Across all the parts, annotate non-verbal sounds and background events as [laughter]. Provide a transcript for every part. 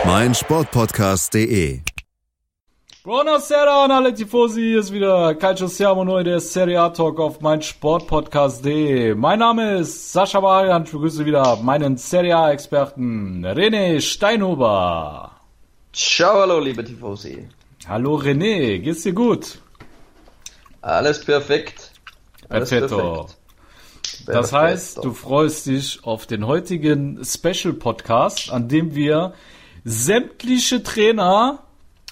Auf meinsportpodcast.de. Buonasera an alle Tifosi, hier ist wieder Calcio Siamo Neu, der Serie A Talk auf meinsportpodcast.de. Mein Name ist Sascha Varian, ich begrüße wieder meinen Serie A Experten René Steinhuber. Ciao, hallo, liebe Tifosi. Hallo René, geht's dir gut? Alles perfekt. Alles Perfetto. Das heißt, du freust dich auf den heutigen Special Podcast, an dem wir sämtliche Trainer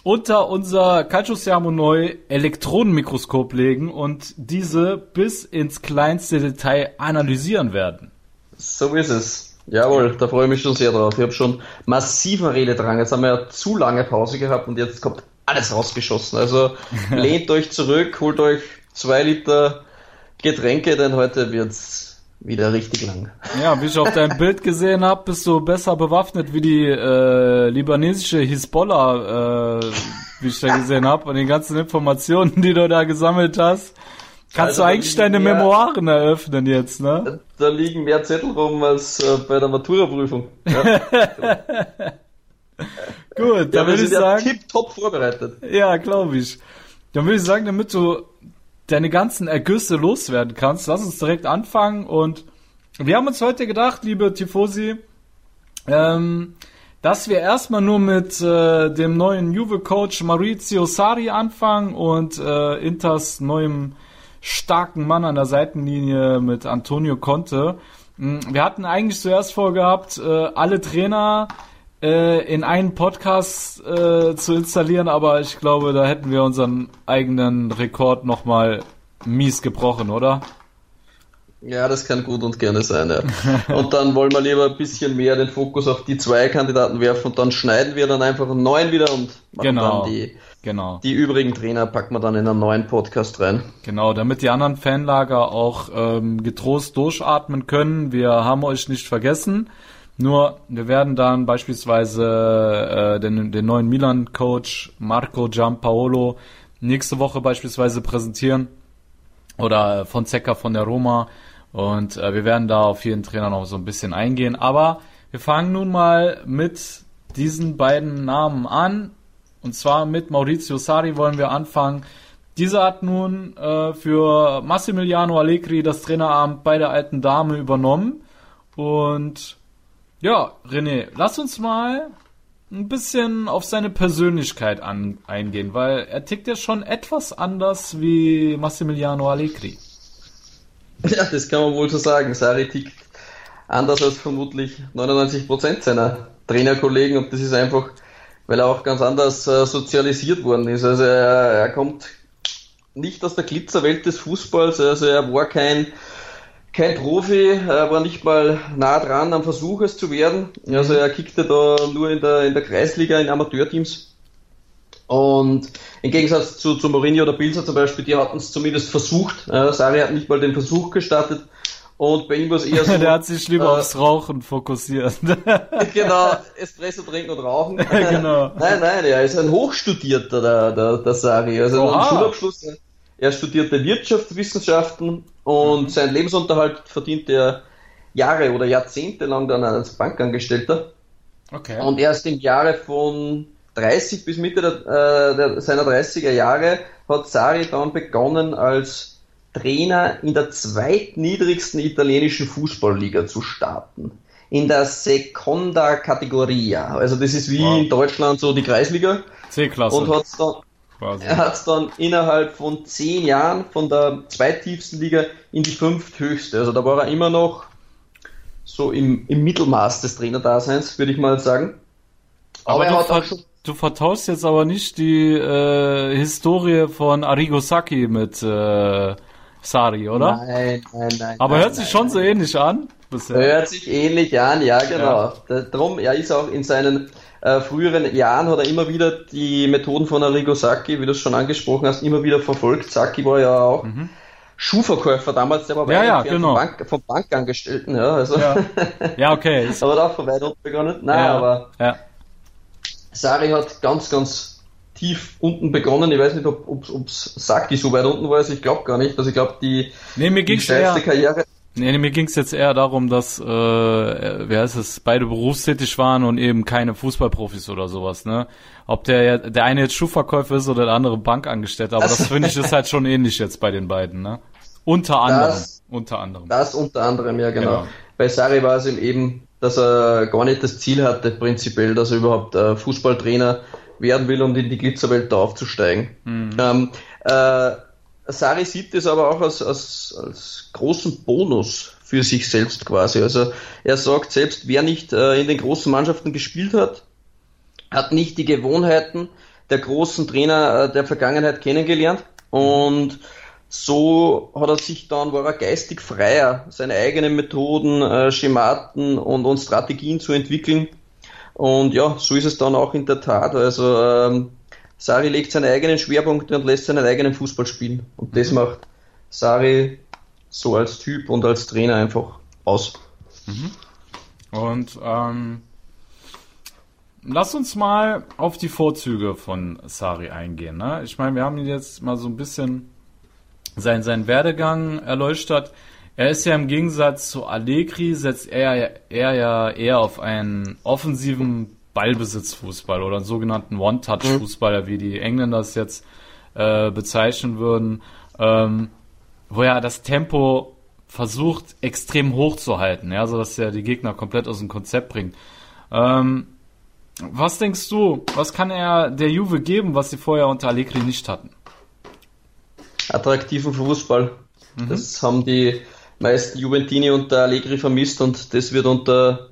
unter unser Calcio Siamo Neu Elektronenmikroskop legen und diese bis ins kleinste Detail analysieren werden. So ist es. Jawohl, da freue ich mich schon sehr drauf. Ich habe schon massiven Rededrang. Jetzt haben wir ja zu lange Pause gehabt und jetzt kommt alles rausgeschossen. Also [laughs] lehnt euch zurück, holt euch zwei Liter Getränke, denn heute wird's wieder richtig lang. Ja, wie ich auf deinem [laughs] Bild gesehen habe, bist du besser bewaffnet wie die äh, libanesische Hisbollah, äh, wie ich da gesehen habe, und den ganzen Informationen, die du da gesammelt hast. Kannst Also, du eigentlich deine mehr- Memoiren eröffnen jetzt, ne? Da liegen mehr Zettel rum als äh, bei der Maturaprüfung. Ja, [laughs] Gut, ja dann würde ich sind ja sagen, tipptopp vorbereitet. ja, glaube ich. Dann würde ich sagen, damit du deine ganzen Ergüsse loswerden kannst, lass uns direkt anfangen und wir haben uns heute gedacht, liebe Tifosi, ähm, dass wir erstmal nur mit äh, dem neuen Juve-Coach Maurizio Sarri anfangen und äh, Inters neuem starken Mann an der Seitenlinie mit Antonio Conte. Mm, Wir hatten eigentlich zuerst vorgehabt, äh, alle Trainer äh, in einen Podcast äh, zu installieren, aber ich glaube, da hätten wir unseren eigenen Rekord nochmal mies gebrochen, oder? Ja, das kann gut und gerne sein, ja. Und dann wollen wir lieber ein bisschen mehr den Fokus auf die zwei Kandidaten werfen und dann schneiden wir dann einfach einen neuen wieder und machen Genau. dann die, Genau. die übrigen Trainer packen wir dann in einen neuen Podcast rein. Genau, damit die anderen Fanlager auch ähm, getrost durchatmen können. Wir haben euch nicht vergessen. Nur, wir werden dann beispielsweise äh, den, den neuen Milan-Coach Marco Giampaolo nächste Woche beispielsweise präsentieren. Oder Fonseca von der Roma. Und äh, wir werden da auf jeden Trainer noch so ein bisschen eingehen. Aber wir fangen nun mal mit diesen beiden Namen an. Und zwar mit Maurizio Sarri wollen wir anfangen. Dieser hat nun äh, für Massimiliano Allegri das Traineramt bei der alten Dame übernommen. Und ja, René, lass uns mal ein bisschen auf seine Persönlichkeit an, eingehen, weil er tickt ja schon etwas anders wie Massimiliano Allegri. [laughs] Ja, das kann man wohl so sagen. Sari tickt anders als vermutlich 99% seiner Trainerkollegen und das ist einfach, weil er auch ganz anders äh, sozialisiert worden ist. Also er, er kommt nicht aus der Glitzerwelt des Fußballs, also er war kein kein Profi, er war nicht mal nah dran am Versuch es zu werden. Also er kickte da nur in der, in der Kreisliga, in Amateurteams. Und im Gegensatz zu, zu Mourinho oder Pilser zum Beispiel, die hatten es zumindest versucht. Äh, Sari hat nicht mal den Versuch gestartet. Und bei ihm war es eher so. [laughs] Der hat sich lieber äh, aufs Rauchen fokussiert. [laughs] genau, Espresso [laughs] trinken und rauchen. Genau. nein, nein, er ist ein Hochstudierter, der, der, der Sari. Also Oha. einen Schulabschluss. Er studierte Wirtschaftswissenschaften und Mhm. seinen Lebensunterhalt verdient er Jahre oder Jahrzehnte lang dann als Bankangestellter. Okay. Und erst im Jahre von 30 bis Mitte der, äh, der, seiner 30er Jahre hat Sari dann begonnen als Trainer in der zweitniedrigsten italienischen Fußballliga zu starten. In der Seconda Categoria. Also das ist wie Wow. in Deutschland so die Kreisliga. C-Klasse. Und hat's dann, quasi. er hat es dann innerhalb von zehn Jahren von der zweittiefsten Liga in die fünfthöchste. Also da war er immer noch so im, im Mittelmaß des Trainerdaseins, würde ich mal sagen. Aber, er du, hat auch schon du vertauschst jetzt aber nicht die äh, Historie von Arrigo Sacchi mit äh, Sari, oder? Nein, nein, nein. Aber nein, hört sich nein, schon nein. so ähnlich an. Bisher. Hört sich ähnlich an, ja genau. Da- Drum, er ist auch in seinen äh, früheren Jahren hat er immer wieder die Methoden von Arrigo Sacchi, wie du es schon angesprochen hast, immer wieder verfolgt. Sacchi war ja auch mhm. Schuhverkäufer damals, der war ja, ja, genau. vom, Bank, vom Bankangestellten, ja. Also. Ja. ja, okay. [laughs] aber da von weit unten begonnen. Nein, ja, aber ja. Sari hat ganz, ganz tief unten begonnen. Ich weiß nicht, ob ob Saki so weit unten war, also ich glaube gar nicht. Also ich glaube, die, nee, die steilste Karriere. Nee, mir ging es jetzt eher darum, dass, äh, wer ist es, beide berufstätig waren und eben keine Fußballprofis oder sowas, ne? Ob der der eine jetzt Schuhverkäufer ist oder der andere Bankangestellte, aber das, das finde ich ist halt schon ähnlich jetzt bei den beiden, ne? Unter anderem. Das, unter anderem. Das unter anderem, ja genau. genau. Bei Sari war es eben, dass er gar nicht das Ziel hatte, prinzipiell, dass er überhaupt äh, Fußballtrainer werden will, um in die Glitzerwelt da aufzusteigen. Mhm. Ähm, äh, Sari sieht es aber auch als, als, als großen Bonus für sich selbst quasi. Also er sagt selbst, wer nicht äh, in den großen Mannschaften gespielt hat, hat nicht die Gewohnheiten der großen Trainer äh, der Vergangenheit kennengelernt und so hat er sich dann, war er geistig freier, seine eigenen Methoden, äh, Schematen und, und Strategien zu entwickeln. Und ja, so ist es dann auch in der Tat. Also ähm, Sari legt seine eigenen Schwerpunkte und lässt seinen eigenen Fußball spielen. Und das mhm. macht Sari so als Typ und als Trainer einfach aus. Mhm. Und ähm, lass uns mal auf die Vorzüge von Sari eingehen. Ne? Ich meine, wir haben ihn jetzt mal so ein bisschen sein, sein Werdegang erleuchtet. Er ist ja im Gegensatz zu Allegri, setzt er, er ja eher auf einen offensiven Ballbesitzfußball oder einen sogenannten One-Touch-Fußballer, wie die Engländer es jetzt äh, bezeichnen würden, ähm, wo er das Tempo versucht extrem hoch zu halten, ja, so dass er die Gegner komplett aus dem Konzept bringt. Ähm, was denkst du, was kann er der Juve geben, was sie vorher unter Allegri nicht hatten? attraktiven Fußball. Mhm. Das haben die meisten Juventini unter Allegri vermisst und das wird unter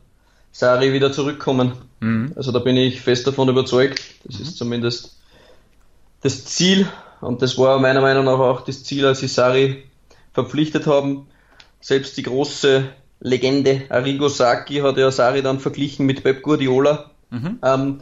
Sari wieder zurückkommen. Mhm. Also da bin ich fest davon überzeugt. Das mhm. ist zumindest das Ziel und das war meiner Meinung nach auch das Ziel, als sie Sari verpflichtet haben. Selbst die große Legende Arrigo Sacchi hat ja Sari dann verglichen mit Pep Guardiola. Mhm. Ähm,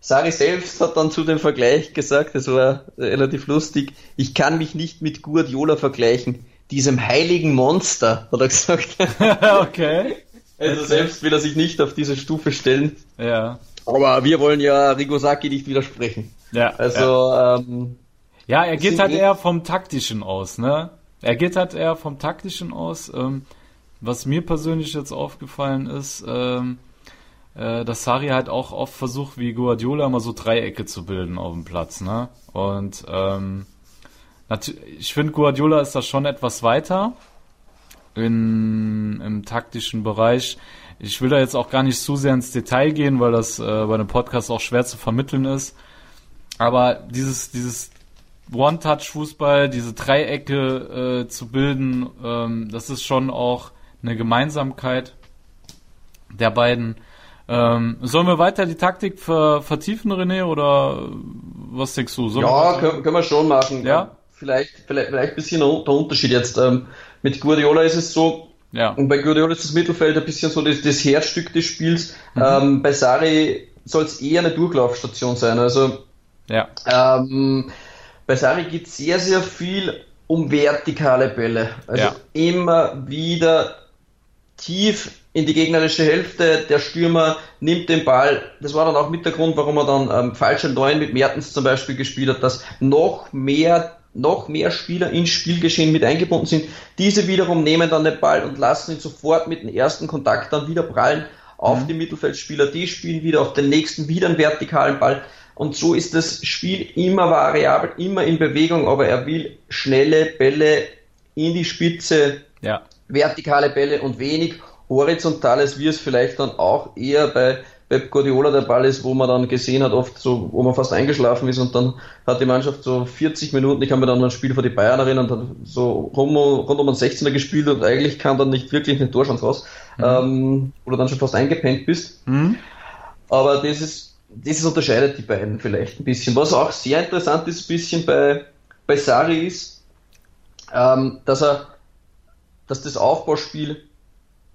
Sari selbst hat dann zu dem Vergleich gesagt, das war relativ lustig, ich kann mich nicht mit Guardiola vergleichen, diesem heiligen Monster, hat er gesagt. [laughs] okay. Also selbst will er sich nicht auf diese Stufe stellen. Ja. Aber wir wollen ja Rigosaki nicht widersprechen. Ja. Also, ja, ähm, ja er geht halt eher vom Taktischen aus, ne? Er geht halt eher vom Taktischen aus. Ähm, was mir persönlich jetzt aufgefallen ist, ähm, äh, dass Sari halt auch oft versucht, wie Guardiola mal so Dreiecke zu bilden auf dem Platz, ne? Und ähm, ich finde, Guardiola ist da schon etwas weiter in, im taktischen Bereich. Ich will da jetzt auch gar nicht zu sehr ins Detail gehen, weil das äh, bei einem Podcast auch schwer zu vermitteln ist. Aber dieses, dieses One-Touch-Fußball, diese Dreiecke äh, zu bilden, ähm, das ist schon auch eine Gemeinsamkeit der beiden. Ähm, sollen wir weiter die Taktik ver vertiefen, René, oder was denkst du? Sollen ja, können, können, wir schon machen. Ja? Vielleicht, vielleicht, vielleicht ein bisschen der Unterschied jetzt. Ähm, mit Guardiola ist es so, ja. und bei Guardiola ist das Mittelfeld ein bisschen so das, das Herzstück des Spiels. Mhm. Ähm, bei Sari soll es eher eine Durchlaufstation sein. Also ja. ähm, bei Sari geht sehr, sehr viel um vertikale Bälle. Also ja. immer wieder tief in die gegnerische Hälfte. Der Stürmer nimmt den Ball. Das war dann auch mit der Grund, warum er dann ähm, falsche Neun mit Mertens zum Beispiel gespielt hat, dass noch mehr noch mehr Spieler ins Spielgeschehen mit eingebunden sind. Diese wiederum nehmen dann den Ball und lassen ihn sofort mit dem ersten Kontakt dann wieder prallen auf mhm. die Mittelfeldspieler. Die spielen wieder auf den nächsten wieder einen vertikalen Ball. Und so ist das Spiel immer variabel, immer in Bewegung, aber er will schnelle Bälle in die Spitze, ja. vertikale Bälle und wenig horizontales, wie es vielleicht dann auch eher bei Pep Guardiola der Ball ist, wo man dann gesehen hat, oft so, wo man fast eingeschlafen ist und dann hat die Mannschaft so 40 Minuten, ich kann mir dann ein Spiel vor die Bayern erinnern, hat so rund, rund um einen 16er gespielt und eigentlich kam dann nicht wirklich eine Torschance raus, mhm. ähm, wo du dann schon fast eingepennt bist. Mhm. Aber das ist, das ist unterscheidet die beiden vielleicht ein bisschen. Was auch sehr interessant ist, ein bisschen bei, bei Sari ist, ähm, dass er, dass das Aufbauspiel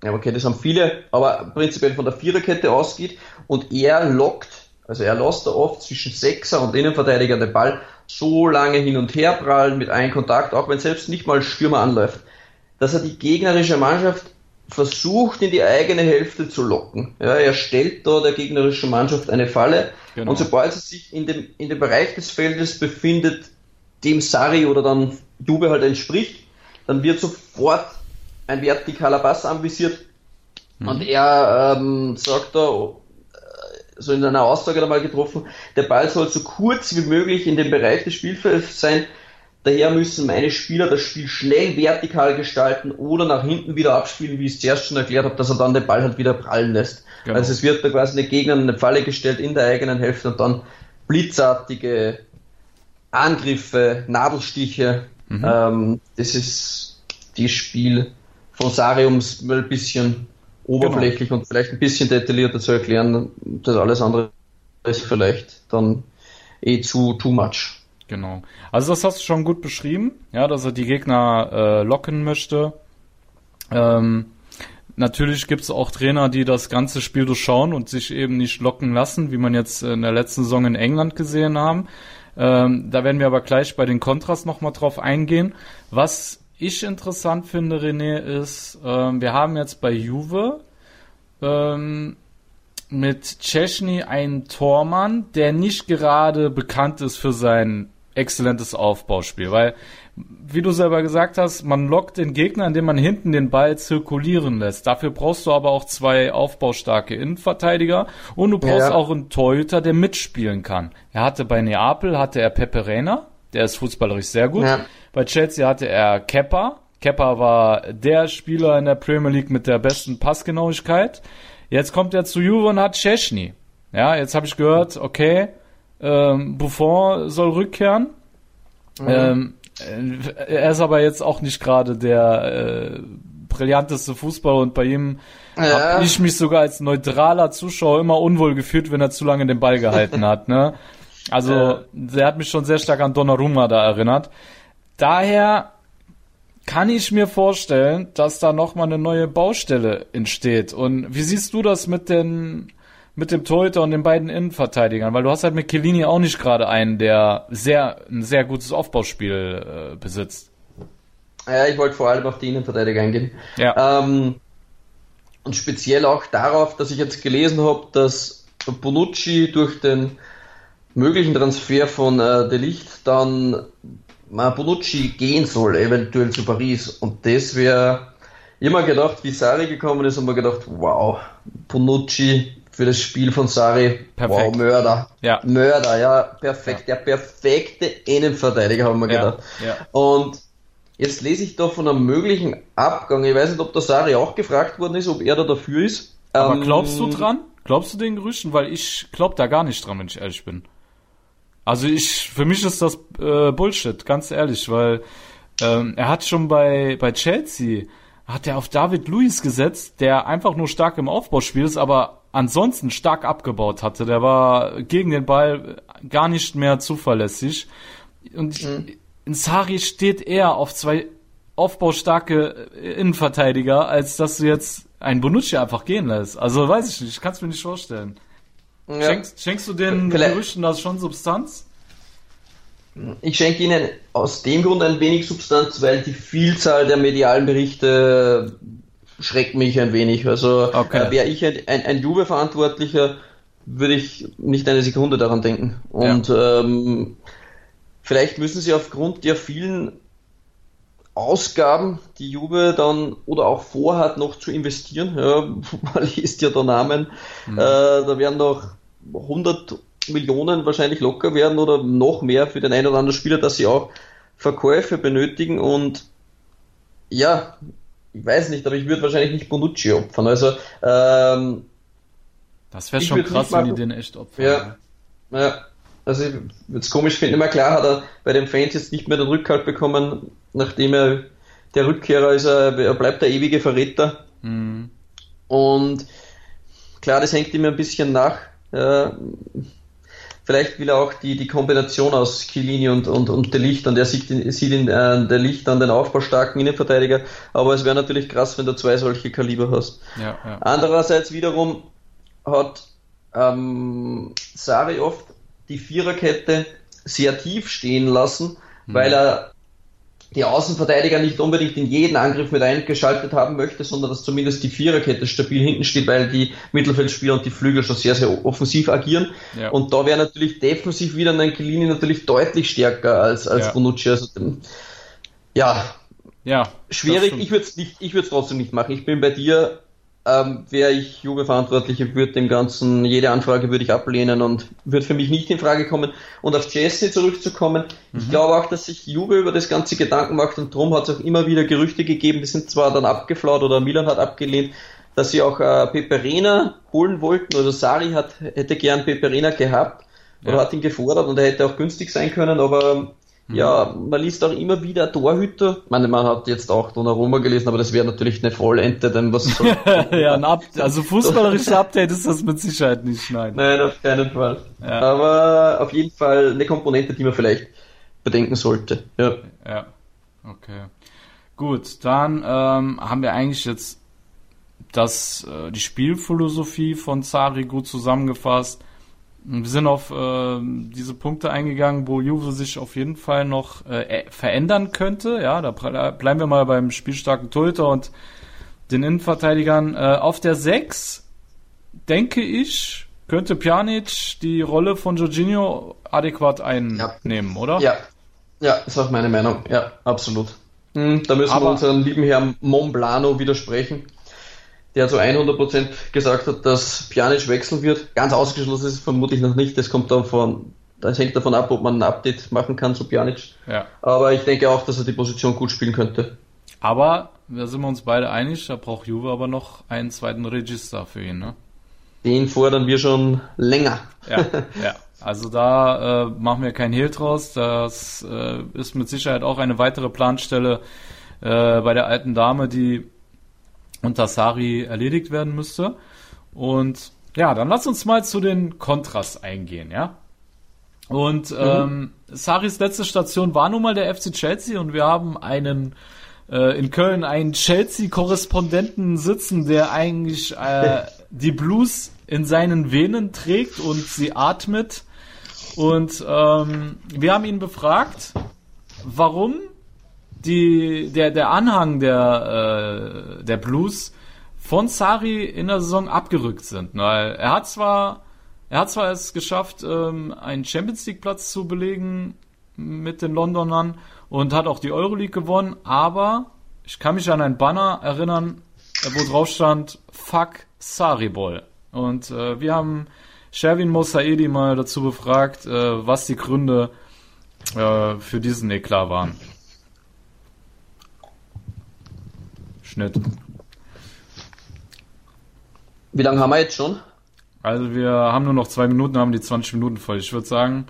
ja, okay, das haben viele, aber prinzipiell von der Viererkette ausgeht und er lockt, also er lässt da oft zwischen Sechser und Innenverteidiger den Ball so lange hin und her prallen mit einem Kontakt, auch wenn selbst nicht mal Stürmer anläuft, dass er die gegnerische Mannschaft versucht in die eigene Hälfte zu locken. Ja, er stellt da der gegnerischen Mannschaft eine Falle genau. und sobald sie sich in dem, in dem Bereich des Feldes befindet, dem Sari oder dann Jube halt entspricht, dann wird sofort ein vertikaler Pass anvisiert mhm. und er ähm, sagt da, äh, so in einer Aussage einmal getroffen, der Ball soll so kurz wie möglich in dem Bereich des Spielfelds sein, Daher müssen meine Spieler das Spiel schnell vertikal gestalten oder nach hinten wieder abspielen, wie ich es zuerst schon erklärt habe, dass er dann den Ball halt wieder prallen lässt. Genau. Also es wird da quasi eine Gegner in eine Falle gestellt in der eigenen Hälfte und dann blitzartige Angriffe, Nadelstiche. Mhm. Ähm, das ist das Spiel von Sariums mal ein bisschen oberflächlich genau. und vielleicht ein bisschen detaillierter zu erklären. Das alles andere ist vielleicht dann eh zu too much. Genau. Also das hast du schon gut beschrieben, ja, dass er die Gegner äh, locken möchte. Ähm, natürlich gibt es auch Trainer, die das ganze Spiel durchschauen und sich eben nicht locken lassen, wie man jetzt in der letzten Saison in England gesehen haben. Ähm, da werden wir aber gleich bei den Kontras nochmal drauf eingehen. Was ich interessant finde, René, ist, ähm, wir haben jetzt bei Juve ähm, mit Chesney einen Tormann, der nicht gerade bekannt ist für sein exzellentes Aufbauspiel, weil wie du selber gesagt hast, man lockt den Gegner, indem man hinten den Ball zirkulieren lässt. Dafür brauchst du aber auch zwei aufbaustarke Innenverteidiger und du brauchst ja. auch einen Torhüter, der mitspielen kann. Er hatte bei Neapel hatte er Pepe Reina, der ist fußballerisch sehr gut. Ja. Bei Chelsea hatte er Kepper. Kepper war der Spieler in der Premier League mit der besten Passgenauigkeit. Jetzt kommt er zu Juve und hat Chesney. Ja, jetzt habe ich gehört, okay, ähm, Buffon soll rückkehren. Mhm. Ähm, äh, er ist aber jetzt auch nicht gerade der äh, brillanteste Fußballer und bei ihm ja. habe ich mich sogar als neutraler Zuschauer immer unwohl gefühlt, wenn er zu lange den Ball gehalten hat. Ne? [laughs] Also ja. der hat mich schon sehr stark an Donnarumma da erinnert. Daher kann ich mir vorstellen, dass da nochmal eine neue Baustelle entsteht. Und wie siehst du das mit den mit dem Torhüter und den beiden Innenverteidigern, weil du hast halt mit Chiellini auch nicht gerade einen, der sehr ein sehr gutes Aufbauspiel äh, besitzt. Ja, ich wollte vor allem auf die Innenverteidiger eingehen. Ja. Ähm, und speziell auch darauf, dass ich jetzt gelesen habe, dass Bonucci durch den möglichen Transfer von äh, De Licht dann Bonucci gehen soll, eventuell zu Paris. Und das wäre immer gedacht, wie Sari gekommen ist, und mir gedacht, wow, Bonucci für das Spiel von Sari. Perfekt. Wow, Mörder. Ja. Mörder, ja, perfekt. Ja. Der perfekte Innenverteidiger, haben wir gedacht. Ja. Und jetzt lese ich da von einem möglichen Abgang. Ich weiß nicht, ob der Sari auch gefragt worden ist, ob er da dafür ist. Aber ähm, glaubst du dran? Glaubst du den Gerüchten? Weil ich glaub da gar nicht dran, wenn ich ehrlich bin. Also ich, für mich ist das äh, Bullshit, ganz ehrlich, weil ähm, er hat schon bei, bei Chelsea, hat er auf David Luiz gesetzt, der einfach nur stark im Aufbauspiel ist, aber ansonsten stark abgebaut hatte. Der war gegen den Ball gar nicht mehr zuverlässig. Und mhm. in Sari steht eher auf zwei aufbaustarke Innenverteidiger, als dass du jetzt einen Bonucci einfach gehen lässt. Also weiß ich nicht, ich kann es mir nicht vorstellen. Ja. Schenkst, schenkst du den Vielleicht. Gerüchten das schon Substanz? Ich schenke ihnen aus dem Grund ein wenig Substanz, weil die Vielzahl der medialen Berichte schreckt mich ein wenig. Also okay. äh, wäre ich ein, ein, ein Juve-Verantwortlicher, würde ich nicht eine Sekunde daran denken. Und ja. ähm, vielleicht müssen sie aufgrund der vielen Ausgaben, die Juve dann oder auch vorhat, noch zu investieren. Ja, [laughs] man liest ja da Namen. Mhm. Äh, da werden noch 100 Millionen wahrscheinlich locker werden oder noch mehr für den einen oder anderen Spieler, dass sie auch Verkäufe benötigen und ja, ich weiß nicht, aber ich würde wahrscheinlich nicht Bonucci opfern. Also, ähm, das wäre schon krass, wenn die den echt opfern. Ja, ja. Also, ich würde es komisch finden. Immer klar hat er bei den Fans jetzt nicht mehr den Rückhalt bekommen, nachdem er der Rückkehrer ist, er, er bleibt der ewige Verräter. Mhm. Und klar, das hängt ihm ein bisschen nach. Ja, Vielleicht will er auch die, die Kombination aus Chiellini und, und, und der Licht und er sieht, in, sieht in äh, der Licht an den aufbaustarken Innenverteidiger, aber es wäre natürlich krass, wenn du zwei solche Kaliber hast. Ja, ja. Andererseits wiederum hat ähm, Sari oft die Viererkette sehr tief stehen lassen, mhm. weil er die Außenverteidiger nicht unbedingt in jeden Angriff mit eingeschaltet haben möchte, sondern dass zumindest die Viererkette stabil hinten steht, weil die Mittelfeldspieler und die Flügel schon sehr, sehr offensiv agieren. Ja. Und da wäre natürlich defensiv wieder ein Chiellini natürlich deutlich stärker als, als ja. Bonucci. Also, ja, ja, schwierig. Ich würde es trotzdem nicht machen. Ich bin bei dir ähm, wäre ich Jugendverantwortliche, würde dem Ganzen, jede Anfrage würde ich ablehnen und würde für mich nicht in Frage kommen. Und auf Jesse zurückzukommen, mhm. ich glaube auch, dass sich Juve über das Ganze Gedanken macht und darum hat es auch immer wieder Gerüchte gegeben, die sind zwar dann abgeflaut oder Milan hat abgelehnt, dass sie auch äh, Peperena holen wollten oder Sari hat, hätte gern Peperena gehabt oder ja. hat ihn gefordert und er hätte auch günstig sein können, aber ja, man liest auch immer wieder Torhüter. Ich meine, man hat jetzt auch Donnarumma gelesen, aber das wäre natürlich eine Vollente, denn was soll [laughs] Ja, ein Up also fußballerisches Update ist das mit Sicherheit nicht, nein. Nein, auf keinen Fall. Ja. Aber auf jeden Fall eine Komponente, die man vielleicht bedenken sollte. Ja. Ja. Okay. Gut, dann ähm, haben wir eigentlich jetzt das, äh, die Spielphilosophie von Zari gut zusammengefasst. Wir sind auf äh, diese Punkte eingegangen, wo Juve sich auf jeden Fall noch äh, verändern könnte. Ja, da bleiben wir mal beim spielstarken Torhüter und den Innenverteidigern. Äh, auf der 6, denke ich, könnte Pjanic die Rolle von Jorginho adäquat einnehmen, ja. oder? Ja. ja, ist auch meine Meinung. Ja, absolut. Hm, da müssen Aber, wir unseren lieben Herrn Monblano widersprechen der zu 100% gesagt hat, dass Pjanic wechseln wird. Ganz ausgeschlossen ist es vermutlich noch nicht. Das kommt dann von, das hängt davon ab, ob man ein Update machen kann zu Pjanic. Ja. Aber ich denke auch, dass er die Position gut spielen könnte. Aber da sind wir uns beide einig, da braucht Juve aber noch einen zweiten Register für ihn, ne? Den fordern wir schon länger. Ja, ja. Also da äh, machen wir kein Hehl draus. Das äh, ist mit Sicherheit auch eine weitere Planstelle äh, bei der alten Dame, die unter Sari erledigt werden müsste. Und ja, dann lass uns mal zu den Kontras eingehen, ja. Und mhm. ähm, Saris letzte Station war nun mal der FC Chelsea und wir haben einen äh, in Köln einen Chelsea-Korrespondenten sitzen, der eigentlich äh, [laughs] die Blues in seinen Venen trägt und sie atmet. Und ähm, wir haben ihn befragt, warum die, der, der Anhang der, äh, der Blues von Sari in der Saison abgerückt sind. Weil er hat zwar, er hat zwar es geschafft, ähm, einen Champions League Platz zu belegen mit den Londonern und hat auch die Euroleague gewonnen, aber ich kann mich an ein Banner erinnern, wo drauf stand, fuck Saribol. Und äh, wir haben Sherwin Mosaedi mal dazu befragt, äh, was die Gründe äh, für diesen Eklat waren. Schnitt. Wie lange haben wir jetzt schon? Also wir haben nur noch zwei Minuten, haben die 20 Minuten voll. Ich würde sagen.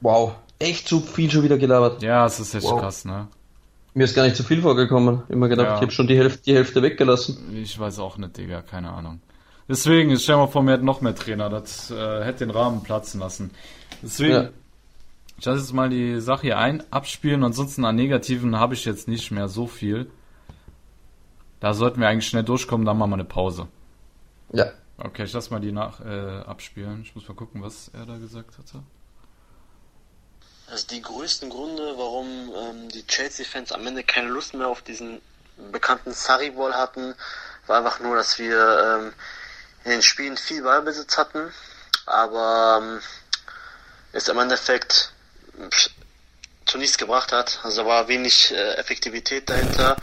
Wow, echt zu viel schon wieder gelabert. Ja, es ist echt wow. krass, ne? Mir ist gar nicht zu viel vorgekommen. Immer gedacht, ja. ich habe schon die Hälfte, die Hälfte weggelassen. Ich weiß auch nicht, Digga, keine Ahnung. Deswegen, ich stell mal vor, mir hätte noch mehr Trainer. Das äh, hätte den Rahmen platzen lassen. Deswegen, ja. ich lasse jetzt mal die Sache hier ein, abspielen. Ansonsten an Negativen habe ich jetzt nicht mehr so viel. Da sollten wir eigentlich schnell durchkommen, dann machen wir eine Pause. Ja. Okay, ich lasse mal die nach äh, abspielen. Ich muss mal gucken, was er da gesagt hatte. Also die größten Gründe, warum ähm, die Chelsea-Fans am Ende keine Lust mehr auf diesen bekannten Sarri-Ball hatten, war einfach nur, dass wir ähm, in den Spielen viel Ballbesitz hatten, aber ähm, es im Endeffekt zu nichts gebracht hat. Also da war wenig äh, Effektivität dahinter.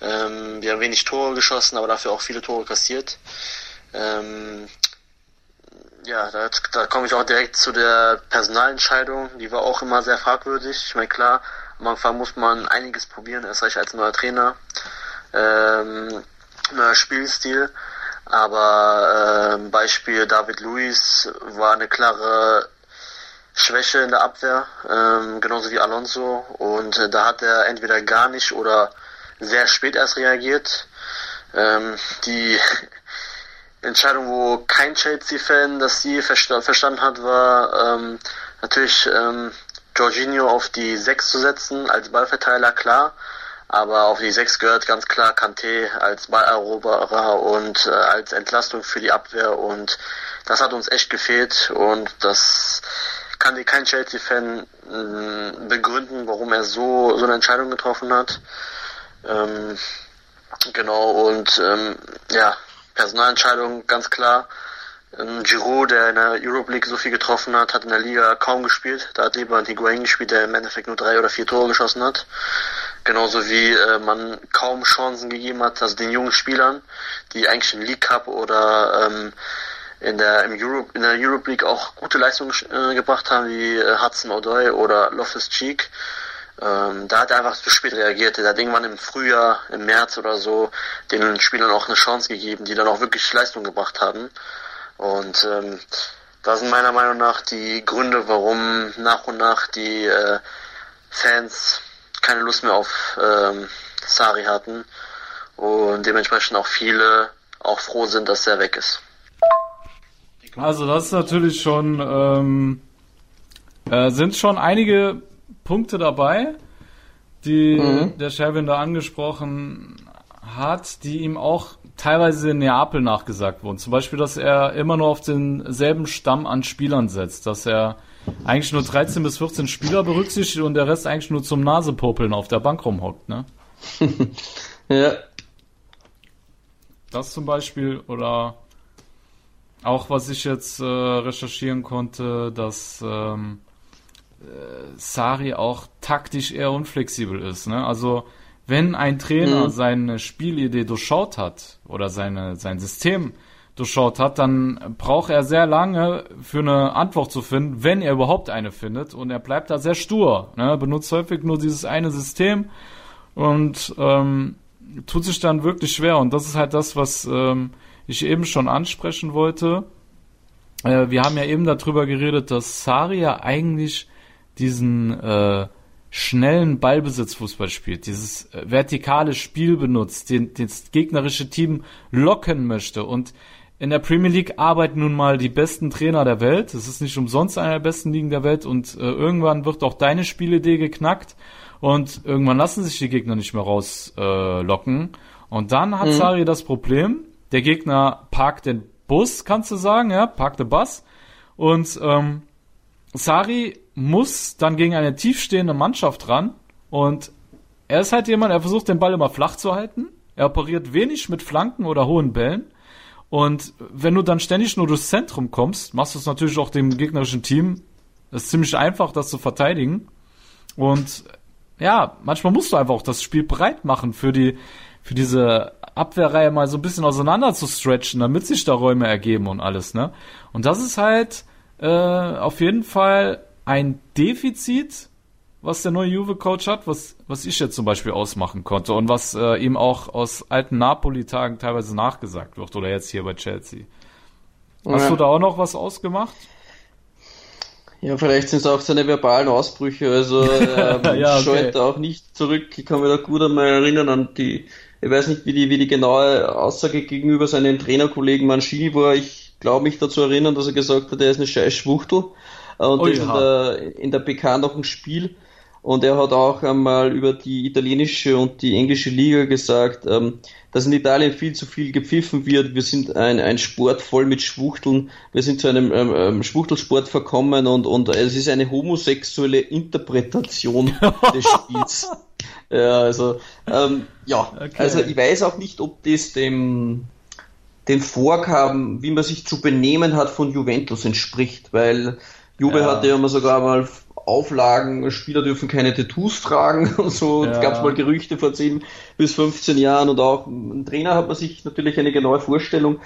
Ähm, wir haben wenig Tore geschossen, aber dafür auch viele Tore kassiert. Ähm, ja, da, da komme ich auch direkt zu der Personalentscheidung. Die war auch immer sehr fragwürdig. Ich meine, klar, am Anfang muss man einiges probieren, erst recht als neuer Trainer. Ähm, neuer Spielstil. Aber ähm, Beispiel David Luiz war eine klare Schwäche in der Abwehr, ähm, genauso wie Alonso. Und äh, da hat er entweder gar nicht oder sehr spät erst reagiert. Ähm, die [laughs] Entscheidung, wo kein Chelsea-Fan das Ziel verstanden hat, war ähm, natürlich ähm, Jorginho auf die 6 zu setzen als Ballverteiler, klar. Aber auf die 6 gehört ganz klar Kanté als Balleroberer und äh, als Entlastung für die Abwehr und das hat uns echt gefehlt und das kann dir kein Chelsea-Fan äh, begründen, warum er so, so eine Entscheidung getroffen hat. Ähm, genau und ähm, ja, Personalentscheidung ganz klar. Ähm, Giroud, der in der Europe League so viel getroffen hat, hat in der Liga kaum gespielt. Da hat lieber Higuain gespielt, der im Endeffekt nur drei oder vier Tore geschossen hat. Genauso wie äh, man kaum Chancen gegeben hat, also den jungen Spielern, die eigentlich im League Cup oder ähm, in der im Europe in der Europe League auch gute Leistungen äh, gebracht haben, wie äh, Hudson Odoi oder Loftus Cheek. Ähm, da hat er einfach zu spät reagiert. Er hat irgendwann im Frühjahr, im März oder so, den Spielern auch eine Chance gegeben, die dann auch wirklich Leistung gebracht haben. Und ähm, da sind meiner Meinung nach die Gründe, warum nach und nach die äh, Fans keine Lust mehr auf ähm, Sari hatten und dementsprechend auch viele auch froh sind, dass er weg ist. Also das ist natürlich schon ähm, äh, sind schon einige Punkte dabei, die mhm. der Sherwin da angesprochen hat, die ihm auch teilweise in Neapel nachgesagt wurden. Zum Beispiel, dass er immer nur auf denselben Stamm an Spielern setzt, dass er eigentlich nur 13 bis 14 Spieler berücksichtigt und der Rest eigentlich nur zum Nasepopeln auf der Bank rumhockt, ne? [laughs] ja. Das zum Beispiel oder auch was ich jetzt äh, recherchieren konnte, dass ähm, äh, Sari auch taktisch eher unflexibel ist. Ne? Also wenn ein Trainer mhm. seine Spielidee durchschaut hat oder seine, sein System durchschaut hat, dann braucht er sehr lange für eine Antwort zu finden, wenn er überhaupt eine findet. Und er bleibt da sehr stur. Ne? Benutzt häufig nur dieses eine System und ähm, tut sich dann wirklich schwer. Und das ist halt das, was ähm, ich eben schon ansprechen wollte. Äh, wir haben ja eben darüber geredet, dass Sari ja eigentlich diesen äh, schnellen Ballbesitzfußball spielt, dieses äh, vertikale Spiel benutzt, den, das gegnerische Team locken möchte. Und in der Premier League arbeiten nun mal die besten Trainer der Welt. Es ist nicht umsonst einer der besten Ligen der Welt und äh, irgendwann wird auch deine Spielidee geknackt und irgendwann lassen sich die Gegner nicht mehr rauslocken. Äh, und dann hat mhm. Sari das Problem, der Gegner parkt den Bus, kannst du sagen, ja, parkt den Bus und ähm, Sari muss dann gegen eine tiefstehende Mannschaft ran und er ist halt jemand, er versucht den Ball immer flach zu halten. Er operiert wenig mit Flanken oder hohen Bällen. Und wenn du dann ständig nur durchs Zentrum kommst, machst du es natürlich auch dem gegnerischen Team. Es ist ziemlich einfach, das zu verteidigen. Und ja, manchmal musst du einfach auch das Spiel breit machen für die, für diese Abwehrreihe mal so ein bisschen auseinander zu stretchen, damit sich da Räume ergeben und alles, ne? Und das ist halt äh, auf jeden Fall ein Defizit, was der neue Juve-Coach hat, was, was ich jetzt zum Beispiel ausmachen konnte und was äh, ihm auch aus alten Napoli-Tagen teilweise nachgesagt wird oder jetzt hier bei Chelsea. Hast ja. du da auch noch was ausgemacht? Ja, vielleicht sind es auch seine verbalen Ausbrüche, also [laughs] ähm, ja, okay. scheut auch nicht zurück. Ich kann mich da gut einmal erinnern an die, ich weiß nicht, wie die, wie die genaue Aussage gegenüber seinen Trainerkollegen Mancini war. Ich glaube mich dazu erinnern, dass er gesagt hat, er ist eine scheiß Schwuchtel. Und oh, ja. in, der, in der PK noch ein Spiel. Und er hat auch einmal über die italienische und die englische Liga gesagt, ähm, dass in Italien viel zu viel gepfiffen wird. Wir sind ein, ein Sport voll mit Schwuchteln. Wir sind zu einem ähm, ähm Schwuchtelsport verkommen und, und es ist eine homosexuelle Interpretation [laughs] des Spiels. Ja, also, ähm, ja, okay. also ich weiß auch nicht, ob das dem, dem Vorgaben, wie man sich zu benehmen hat, von Juventus entspricht, weil Juve ja. hatte ja mal sogar mal Auflagen, Spieler dürfen keine Tattoos tragen [laughs] und so. Ja. gab es mal Gerüchte vor 10 bis 15 Jahren und auch ein Trainer hat man sich natürlich eine genaue Vorstellung.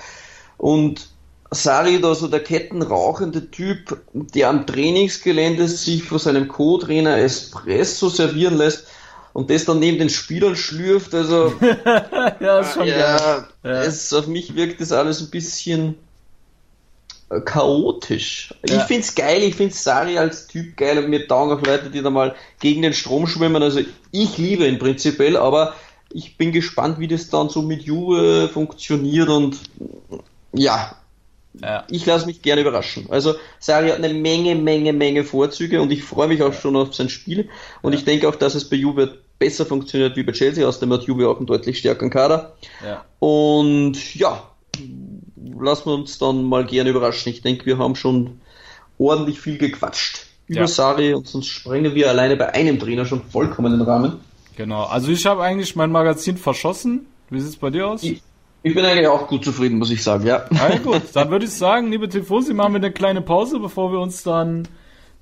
Und Sari, da so der kettenrauchende Typ, der am Trainingsgelände sich von seinem Co-Trainer Espresso servieren lässt und das dann neben den Spielern schlürft, also [laughs] ja, schon ja. Es, auf mich wirkt das alles ein bisschen chaotisch. Ja. Ich find's geil, ich find Sari als Typ geil und mir taugen auch Leute, die da mal gegen den Strom schwimmen. Also ich liebe ihn prinzipiell, aber ich bin gespannt, wie das dann so mit Juve funktioniert und ja, ja. Ich lasse mich gerne überraschen. Also Sari hat eine Menge, Menge, Menge Vorzüge und ich freue mich auch schon auf sein Spiel. Und ja. ich denke auch, dass es bei Juve besser funktioniert wie bei Chelsea. Außerdem hat Juve auch einen deutlich stärkeren Kader. Und ja, lassen wir uns dann mal gerne überraschen. Ich denke, wir haben schon ordentlich viel gequatscht über ja. Sari und sonst sprengen wir alleine bei einem Trainer schon vollkommen den Rahmen. Genau, also ich habe eigentlich mein Magazin verschossen. Wie sieht es bei dir aus? Ich, ich bin eigentlich auch gut zufrieden, muss ich sagen, ja. Na gut, dann würde ich sagen, liebe Tifosi, machen wir eine kleine Pause, bevor wir uns dann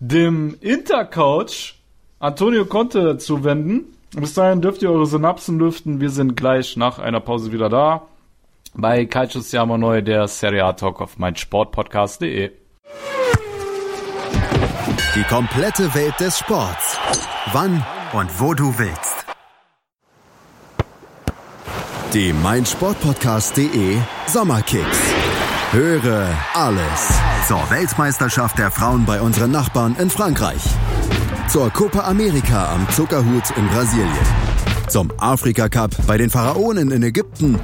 dem Intercoach Antonio Conte zuwenden. Bis dahin dürft ihr eure Synapsen lüften. Wir sind gleich nach einer Pause wieder da bei Calcio Siamo Neu, der Serie A Talk auf meinsportpodcast.de. Die komplette Welt des Sports. Wann und wo du willst. Die meinsportpodcast.de Sommerkicks. Höre alles zur Weltmeisterschaft der Frauen bei unseren Nachbarn in Frankreich. Zur Copa America am Zuckerhut in Brasilien. Zum Afrika Cup bei den Pharaonen in Ägypten.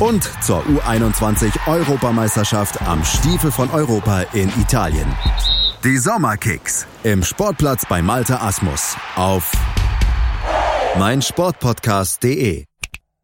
Und zur U21 Europameisterschaft am Stiefel von Europa in Italien. Die Sommerkicks im Sportplatz bei Malte Asmus auf meinsportpodcast.de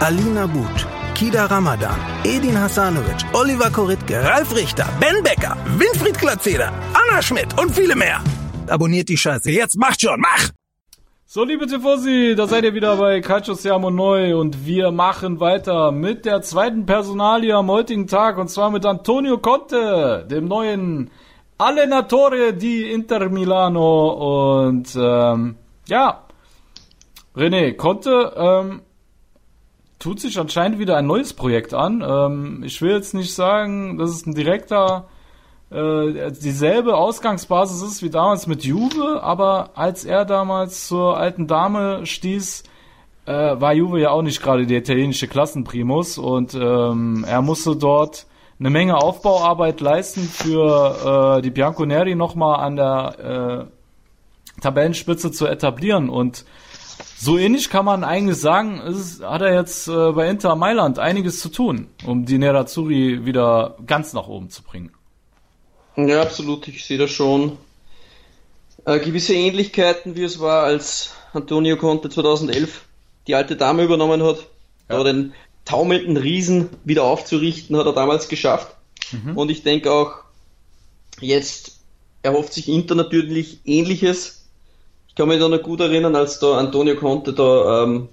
Alina But, Kida Ramadan, Edin Hasanovic, Oliver Koritke, Ralf Richter, Ben Becker, Winfried Glatzeder, Anna Schmidt und viele mehr. Abonniert die Scheiße. Jetzt macht schon, mach! So, liebe Tifosi, da seid ihr wieder bei Calcio Siamo Neu und wir machen weiter mit der zweiten Personalie am heutigen Tag und zwar mit Antonio Conte, dem neuen Allenatore di Inter Milano und ähm, ja, René, Conte ähm, tut sich anscheinend wieder ein neues Projekt an. Ähm, ich will jetzt nicht sagen, dass es ein direkter äh, dieselbe Ausgangsbasis ist wie damals mit Juve, aber als er damals zur alten Dame stieß, äh, war Juve ja auch nicht gerade der italienische Klassenprimus und ähm, er musste dort eine Menge Aufbauarbeit leisten für äh, die Bianconeri nochmal an der äh, Tabellenspitze zu etablieren und so ähnlich kann man eigentlich sagen, ist, hat er jetzt äh, bei Inter Mailand einiges zu tun, um die Nerazzurri wieder ganz nach oben zu bringen. Ja, absolut. Ich sehe da schon äh, gewisse Ähnlichkeiten, wie es war, als Antonio Conte 2011 die alte Dame übernommen hat. Ja. Aber den taumelnden Riesen wieder aufzurichten, hat er damals geschafft. Mhm. Und ich denke auch, jetzt erhofft sich Inter natürlich Ähnliches ich kann mich da noch gut erinnern, als da Antonio Conte da ähm,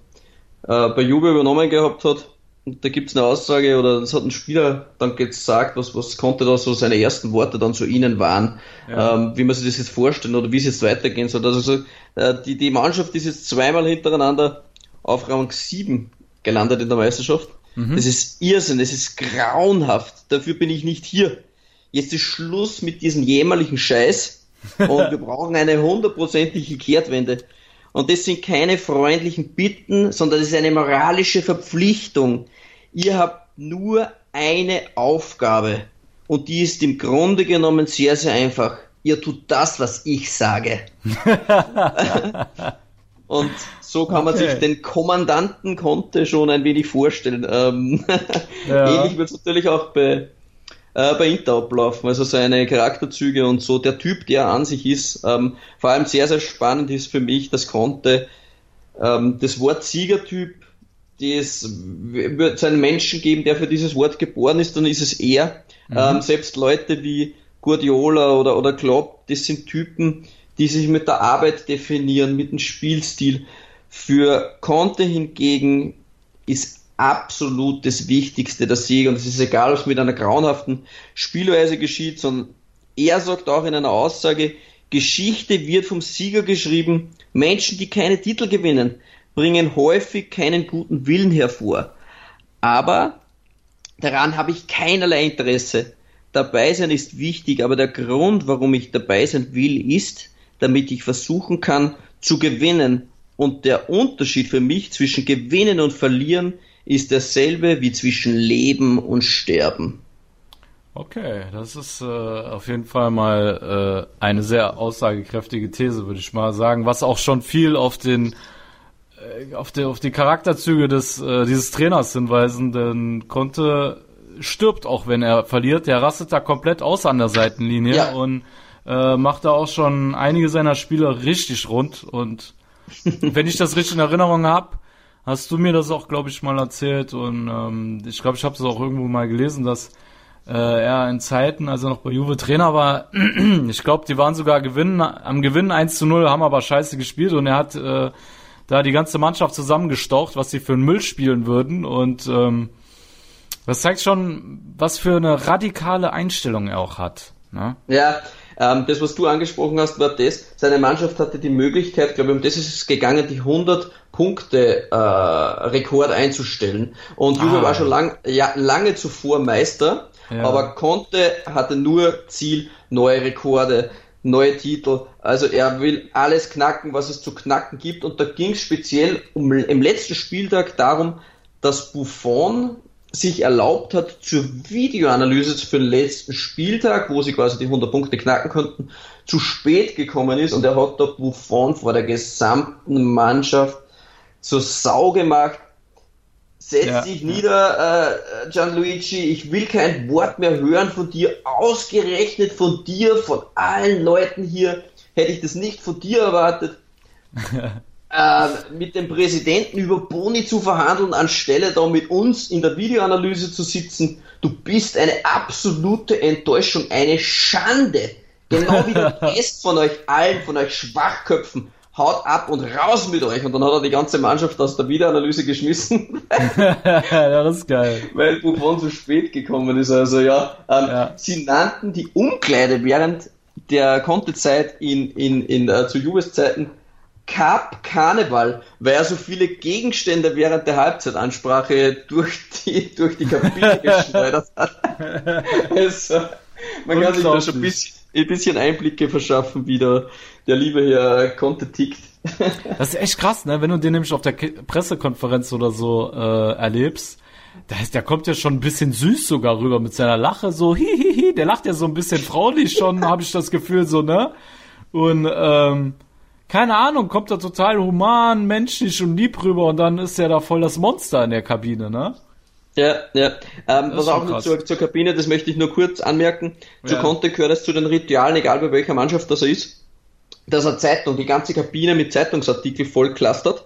äh, bei Juve übernommen gehabt hat. Und da gibt's eine Aussage, oder das hat ein Spieler dann gesagt, was, was Conte da so seine ersten Worte dann zu ihnen waren, ja. ähm, wie man sich das jetzt vorstellen oder wie es jetzt weitergehen soll. Also so, äh, die, die Mannschaft ist jetzt zweimal hintereinander auf Rang 7 gelandet in der Meisterschaft. Mhm. Das ist Irrsinn, das ist grauenhaft. Dafür bin ich nicht hier. Jetzt ist Schluss mit diesem jämmerlichen Scheiß und wir brauchen eine hundertprozentige Kehrtwende. Und das sind keine freundlichen Bitten, sondern das ist eine moralische Verpflichtung. Ihr habt nur eine Aufgabe. Und die ist im Grunde genommen sehr, sehr einfach. Ihr tut das, was ich sage. [laughs] Und so kann man sich den Kommandanten Conte schon ein wenig vorstellen. Ähm, [laughs] ja. Ähnlich wird es natürlich auch bei äh, bei Inter ablaufen. Also seine Charakterzüge und so, der Typ, der an sich ist. Ähm, vor allem sehr, sehr spannend ist für mich, das konnte ähm, das Wort Siegertyp, das wird es einen Menschen geben, der für dieses Wort geboren ist, dann ist es er. Mhm. Ähm, selbst Leute wie Guardiola oder, oder Klopp, das sind Typen, die sich mit der Arbeit definieren, mit dem Spielstil. Für Conte hingegen ist absolut das Wichtigste der Sieg und es ist egal, was mit einer grauenhaften Spielweise geschieht, sondern er sagt auch in einer Aussage, Geschichte wird vom Sieger geschrieben. Menschen, die keine Titel gewinnen, bringen häufig keinen guten Willen hervor. Aber daran habe ich keinerlei Interesse. Dabei sein ist wichtig, aber der Grund, warum ich dabei sein will, ist, damit ich versuchen kann zu gewinnen. Und der Unterschied für mich zwischen gewinnen und verlieren ist derselbe wie zwischen Leben und Sterben. Okay, das ist äh, auf jeden Fall mal äh, eine sehr aussagekräftige These, würde ich mal sagen, was auch schon viel auf den äh, auf, die, auf die Charakterzüge des äh, dieses Trainers hinweisen, denn Conte stirbt auch, wenn er verliert. Der rastet da komplett aus an der Seitenlinie ja. und äh, macht da auch schon einige seiner Spieler richtig rund. Und [laughs] wenn ich das richtig in Erinnerung habe, hast du mir das auch, glaube ich, mal erzählt und ähm, ich glaube, ich habe es auch irgendwo mal gelesen, dass äh, er in Zeiten, als er noch bei Juve Trainer war, [clears throat] ich glaube, die waren sogar gewinnen, am Gewinnen 1 zu 0, haben aber scheiße gespielt und er hat äh, da die ganze Mannschaft zusammengestaucht, was sie für einen Müll spielen würden und ähm, das zeigt schon, was für eine radikale Einstellung er auch hat. Ne? Ja, ähm, das, was du angesprochen hast, war das, seine Mannschaft hatte die Möglichkeit, glaube ich, um das ist es gegangen, die 100 Punkte äh, Rekord einzustellen. Und Juve ah. war schon lang, ja, lange zuvor Meister, ja. aber konnte, hatte nur Ziel, neue Rekorde, neue Titel. Also er will alles knacken, was es zu knacken gibt. Und da ging es speziell um, im letzten Spieltag darum, dass Buffon sich erlaubt hat, zur Videoanalyse für den letzten Spieltag, wo sie quasi die 100 Punkte knacken konnten, zu spät gekommen ist und er hat da Buffon vor der gesamten Mannschaft zur Sau gemacht. Setz ja, dich nieder, äh, Gianluigi, ich will kein Wort mehr hören von dir, ausgerechnet von dir, von allen Leuten hier, hätte ich das nicht von dir erwartet. [laughs] äh, mit dem Präsidenten über Boni zu verhandeln, anstelle da mit uns in der Videoanalyse zu sitzen. Du bist eine absolute Enttäuschung, eine Schande. Genau wie der [laughs] Rest von euch allen, von euch Schwachköpfen. Haut ab und raus mit euch. Und dann hat er die ganze Mannschaft aus der Videoanalyse geschmissen. [laughs] ja, das ist geil. Weil Buffon zu spät gekommen ist. Also ja, ähm, ja. sie nannten die Umkleide während der Kontezeit in, in, in, äh, zu Juves Zeiten Cup Karneval, weil er so viele Gegenstände während der Halbzeitansprache durch die, durch die Kabine [laughs] geschleudert hat. also, man kann sich da schon ein bisschen, ein bisschen Einblicke verschaffen, wie der, der liebe Herr Conte tickt. [laughs] das ist echt krass, ne? Wenn du den nämlich auf der Pressekonferenz oder so äh, erlebst, da ist, der kommt ja schon ein bisschen süß sogar rüber mit seiner Lache, so hihihi, der lacht ja so ein bisschen fraulich schon, [laughs] habe ich das Gefühl, so, ne? Und ähm, keine Ahnung, kommt er total human, menschlich und lieb rüber und dann ist er da voll das Monster in der Kabine, ne? Ja, ja. Ähm, was auch noch zur, zur, Kabine, das möchte ich nur kurz anmerken. Zu ja. Conte gehört es zu den Ritualen, egal bei welcher Mannschaft das er ist, dass er Zeitung, die ganze Kabine mit Zeitungsartikel voll clustert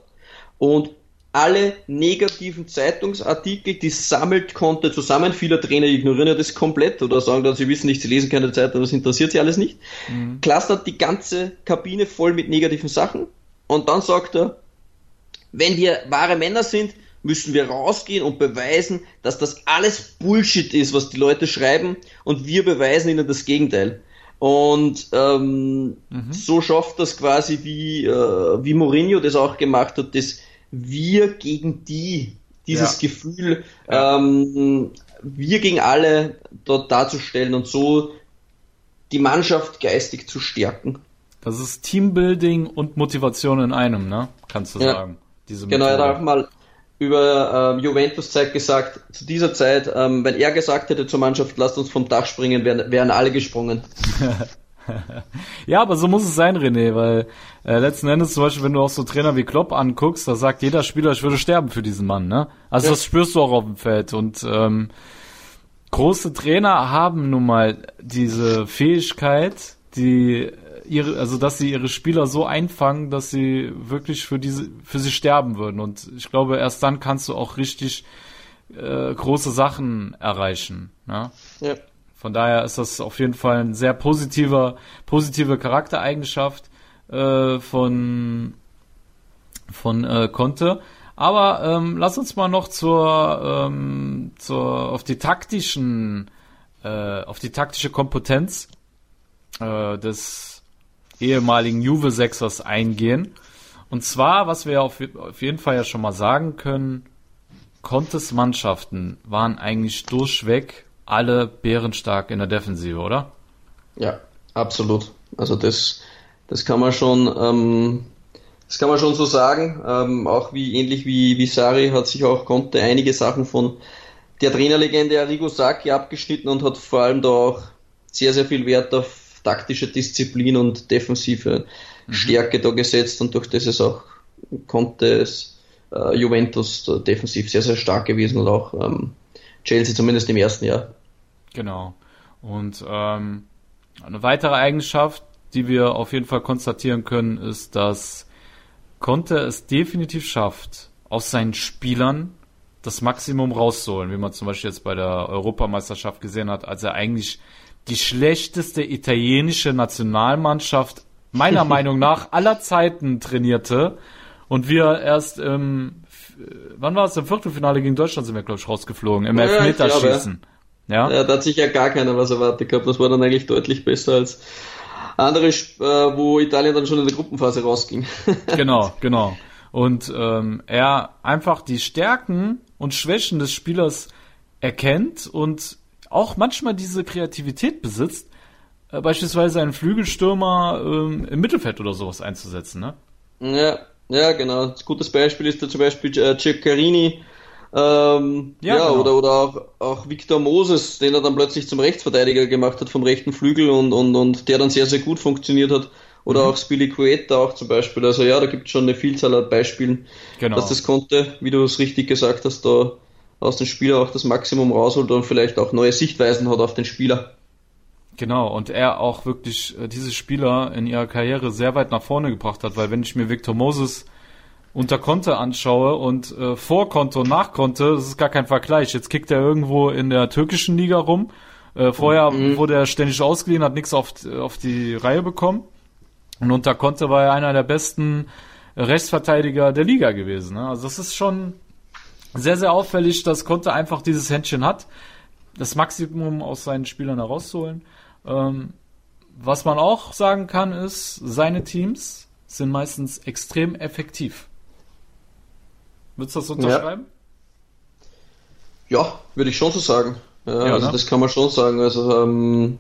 und alle negativen Zeitungsartikel, die sammelt konnte, zusammen. Viele Trainer ignorieren ja das komplett oder sagen dann, sie wissen nicht, sie lesen keine Zeitung, das interessiert sie alles nicht. Mhm. Clustert die ganze Kabine voll mit negativen Sachen und dann sagt er, wenn wir wahre Männer sind, müssen wir rausgehen und beweisen, dass das alles Bullshit ist, was die Leute schreiben und wir beweisen ihnen das Gegenteil. Und ähm, mhm. so schafft das quasi, wie, äh, wie Mourinho das auch gemacht hat, das wir gegen die, dieses ja. Gefühl, ähm, wir gegen alle dort darzustellen und so die Mannschaft geistig zu stärken. Das ist Teambuilding und Motivation in einem, ne? Kannst du ja. sagen. Diese genau, er hat auch mal über äh, Juventus-Zeit gesagt, zu dieser Zeit, ähm, wenn er gesagt hätte zur Mannschaft, lasst uns vom Dach springen, wären, wären alle gesprungen. [laughs] ja, aber so muss es sein, René, weil äh, letzten Endes zum Beispiel, wenn du auch so Trainer wie Klopp anguckst, da sagt jeder Spieler, ich würde sterben für diesen Mann, ne? Also ja. das spürst du auch auf dem Feld und ähm, große Trainer haben nun mal diese Fähigkeit, die ihre, also dass sie ihre Spieler so einfangen, dass sie wirklich für diese, für sie sterben würden. Und ich glaube, erst dann kannst du auch richtig äh, große Sachen erreichen. Ne? Ja. Von daher ist das auf jeden Fall ein sehr positiver, positive Charaktereigenschaft äh, von von äh, Conte. Aber ähm, lass uns mal noch zur, ähm, zur auf die taktischen, äh, auf die taktische Kompetenz äh, des ehemaligen Juve Sechsers eingehen. Und zwar, was wir auf, auf jeden Fall ja schon mal sagen können, Contes Mannschaften waren eigentlich durchweg alle bärenstark in der Defensive, oder? Ja, absolut. Also das, das kann man schon, ähm, das kann man schon so sagen. Ähm, auch wie ähnlich wie, wie Sari hat sich auch Conte einige Sachen von der Trainerlegende Arrigo Sacchi abgeschnitten und hat vor allem da auch sehr, sehr viel Wert auf taktische Disziplin und defensive mhm. Stärke da gesetzt und durch das ist auch Conte es äh, Juventus defensiv sehr, sehr stark gewesen und auch ähm, Chelsea zumindest im ersten Jahr. Genau. Und ähm, eine weitere Eigenschaft, die wir auf jeden Fall konstatieren können, ist, dass Conte es definitiv schafft, aus seinen Spielern das Maximum rauszuholen, wie man zum Beispiel jetzt bei der Europameisterschaft gesehen hat, als er eigentlich die schlechteste italienische Nationalmannschaft meiner [laughs] Meinung nach aller Zeiten trainierte und wir erst im wann war es im Viertelfinale gegen Deutschland sind wir glaube ich rausgeflogen im ja, Elfmeterschießen. Ja. ja, da hat sich ja gar keiner was erwartet gehabt. Das war dann eigentlich deutlich besser als andere, äh, wo Italien dann schon in der Gruppenphase rausging. [laughs] genau, genau. Und ähm, er einfach die Stärken und Schwächen des Spielers erkennt und auch manchmal diese Kreativität besitzt, äh, beispielsweise einen Flügelstürmer ähm, im Mittelfeld oder sowas einzusetzen, ne? Ja, ja, genau. Ein gutes Beispiel ist da zum Beispiel äh, Ceccarini, ähm, ja, ja genau. oder, oder auch, auch Victor Moses, den er dann plötzlich zum Rechtsverteidiger gemacht hat vom rechten Flügel und, und, und der dann sehr, sehr gut funktioniert hat. Oder mhm. auch Spilicueta auch zum Beispiel. Also ja, da gibt es schon eine Vielzahl an Beispielen, genau. dass das konnte, wie du es richtig gesagt hast, da aus dem Spieler auch das Maximum rausholt und vielleicht auch neue Sichtweisen hat auf den Spieler. Genau, und er auch wirklich äh, diese Spieler in ihrer Karriere sehr weit nach vorne gebracht hat, weil wenn ich mir Victor Moses unter Konte anschaue und äh, vor Konto und nach Konto, das ist gar kein Vergleich. Jetzt kickt er irgendwo in der türkischen Liga rum. Äh, vorher mhm. wurde er ständig ausgeliehen, hat nichts auf, auf die Reihe bekommen. Und unter Konte war er einer der besten Rechtsverteidiger der Liga gewesen. Ne? Also das ist schon sehr, sehr auffällig, dass Konte einfach dieses Händchen hat, das Maximum aus seinen Spielern herauszuholen. Ähm, was man auch sagen kann, ist, seine Teams sind meistens extrem effektiv. Würdest du das unterschreiben? Ja, ja würde ich schon so sagen. Ja, ja also ne? das kann man schon sagen. Also ähm,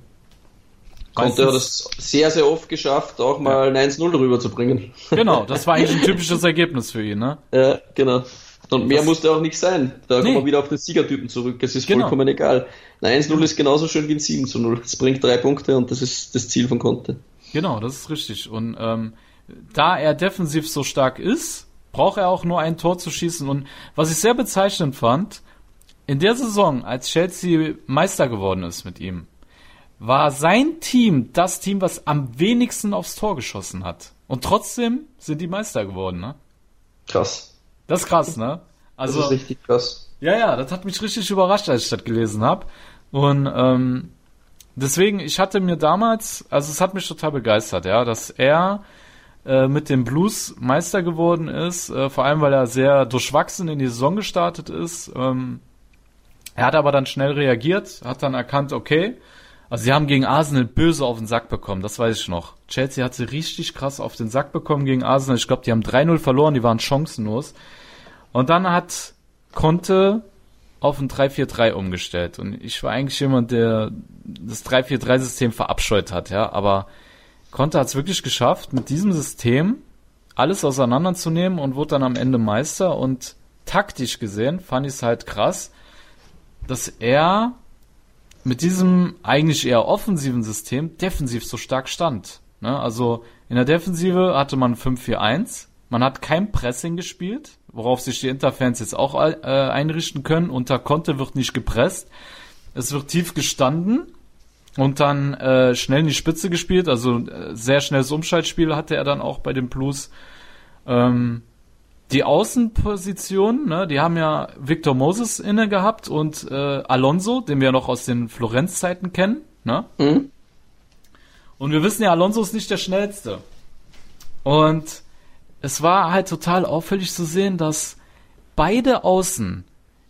Conte hat es sehr, sehr oft geschafft, auch mal ja. ein 1-0 rüberzubringen. Genau, das war eigentlich ein [laughs] typisches Ergebnis für ihn, ne? Ja, genau. Und mehr das musste auch nicht sein. Da nee. kommen wir wieder auf den Siegertypen zurück. Es ist genau. vollkommen egal. Ein 1-0 ist genauso schön wie ein 7-0. Es bringt drei Punkte und das ist das Ziel von Conte. Genau, das ist richtig. Und ähm, da er defensiv so stark ist, braucht er auch nur ein Tor zu schießen. Und was ich sehr bezeichnend fand, in der Saison, als Chelsea Meister geworden ist mit ihm, war sein Team das Team, was am wenigsten aufs Tor geschossen hat. Und trotzdem sind die Meister geworden, ne? Krass. Das ist krass, ne? Also, das ist richtig krass. Ja, ja, das hat mich richtig überrascht, als ich das gelesen habe. Und ähm, deswegen, ich hatte mir damals, also es hat mich total begeistert, ja, dass er äh, mit dem Blues Meister geworden ist, äh, vor allem weil er sehr durchwachsen in die Saison gestartet ist. Ähm, er hat aber dann schnell reagiert, hat dann erkannt, okay, also sie haben gegen Arsenal böse auf den Sack bekommen, das weiß ich noch. Chelsea hat sie richtig krass auf den Sack bekommen gegen Arsenal. Ich glaube, die haben 3-0 verloren, die waren chancenlos. Und dann hat Conte auf ein 3-4-3 umgestellt. Und ich war eigentlich jemand, der das 3-4-3-System verabscheut hat, ja. Aber Conte hat es wirklich geschafft, mit diesem System alles auseinanderzunehmen und wurde dann am Ende Meister. Und taktisch gesehen fand ich es halt krass, dass er mit diesem eigentlich eher offensiven System defensiv so stark stand. Ne? Also in der Defensive hatte man 5-4-1, man hat kein Pressing gespielt, worauf sich die Interfans jetzt auch äh, einrichten können. Unter Conte wird nicht gepresst, es wird tief gestanden und dann äh, schnell in die Spitze gespielt, also äh, sehr schnelles Umschaltspiel hatte er dann auch bei den Blues. Ähm, die Außenposition, ne, die haben ja Victor Moses inne gehabt und äh, Alonso, den wir noch aus den Florenz-Zeiten kennen. Ne? Mhm. Und wir wissen ja, Alonso ist nicht der schnellste. Und es war halt total auffällig zu sehen, dass beide Außen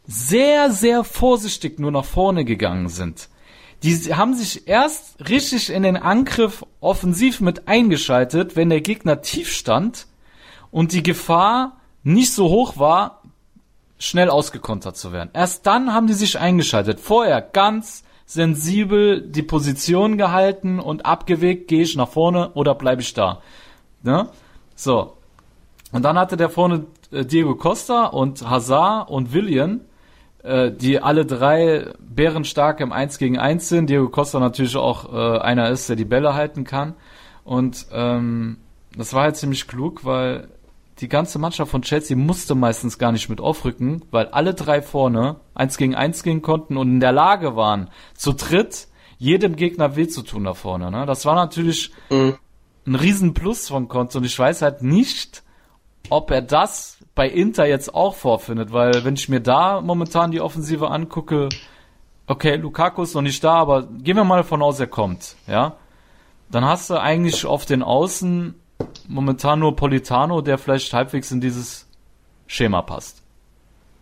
sehr, sehr vorsichtig nur nach vorne gegangen sind. Die haben sich erst richtig in den Angriff offensiv mit eingeschaltet, wenn der Gegner tief stand und die Gefahr nicht so hoch war, schnell ausgekontert zu werden. Erst dann haben die sich eingeschaltet. Vorher ganz sensibel die Position gehalten und abgewegt, gehe ich nach vorne oder bleibe ich da. Ne? So. Und dann hatte der vorne äh, Diego Costa und Hazard und William, äh, die alle drei bärenstark im 1 gegen 1 sind. Diego Costa natürlich auch äh, einer ist, der die Bälle halten kann. Und ähm, das war halt ziemlich klug, weil die ganze Mannschaft von Chelsea musste meistens gar nicht mit aufrücken, weil alle drei vorne eins gegen eins gehen konnten und in der Lage waren, zu dritt jedem Gegner weh zu tun da vorne. Ne? Das war natürlich mhm. ein Riesenplus von Konto und ich weiß halt nicht, ob er das bei Inter jetzt auch vorfindet, weil wenn ich mir da momentan die Offensive angucke, okay, Lukaku ist noch nicht da, aber gehen wir mal von aus, er kommt, ja, dann hast du eigentlich auf den Außen momentan nur Politano, der vielleicht halbwegs in dieses Schema passt.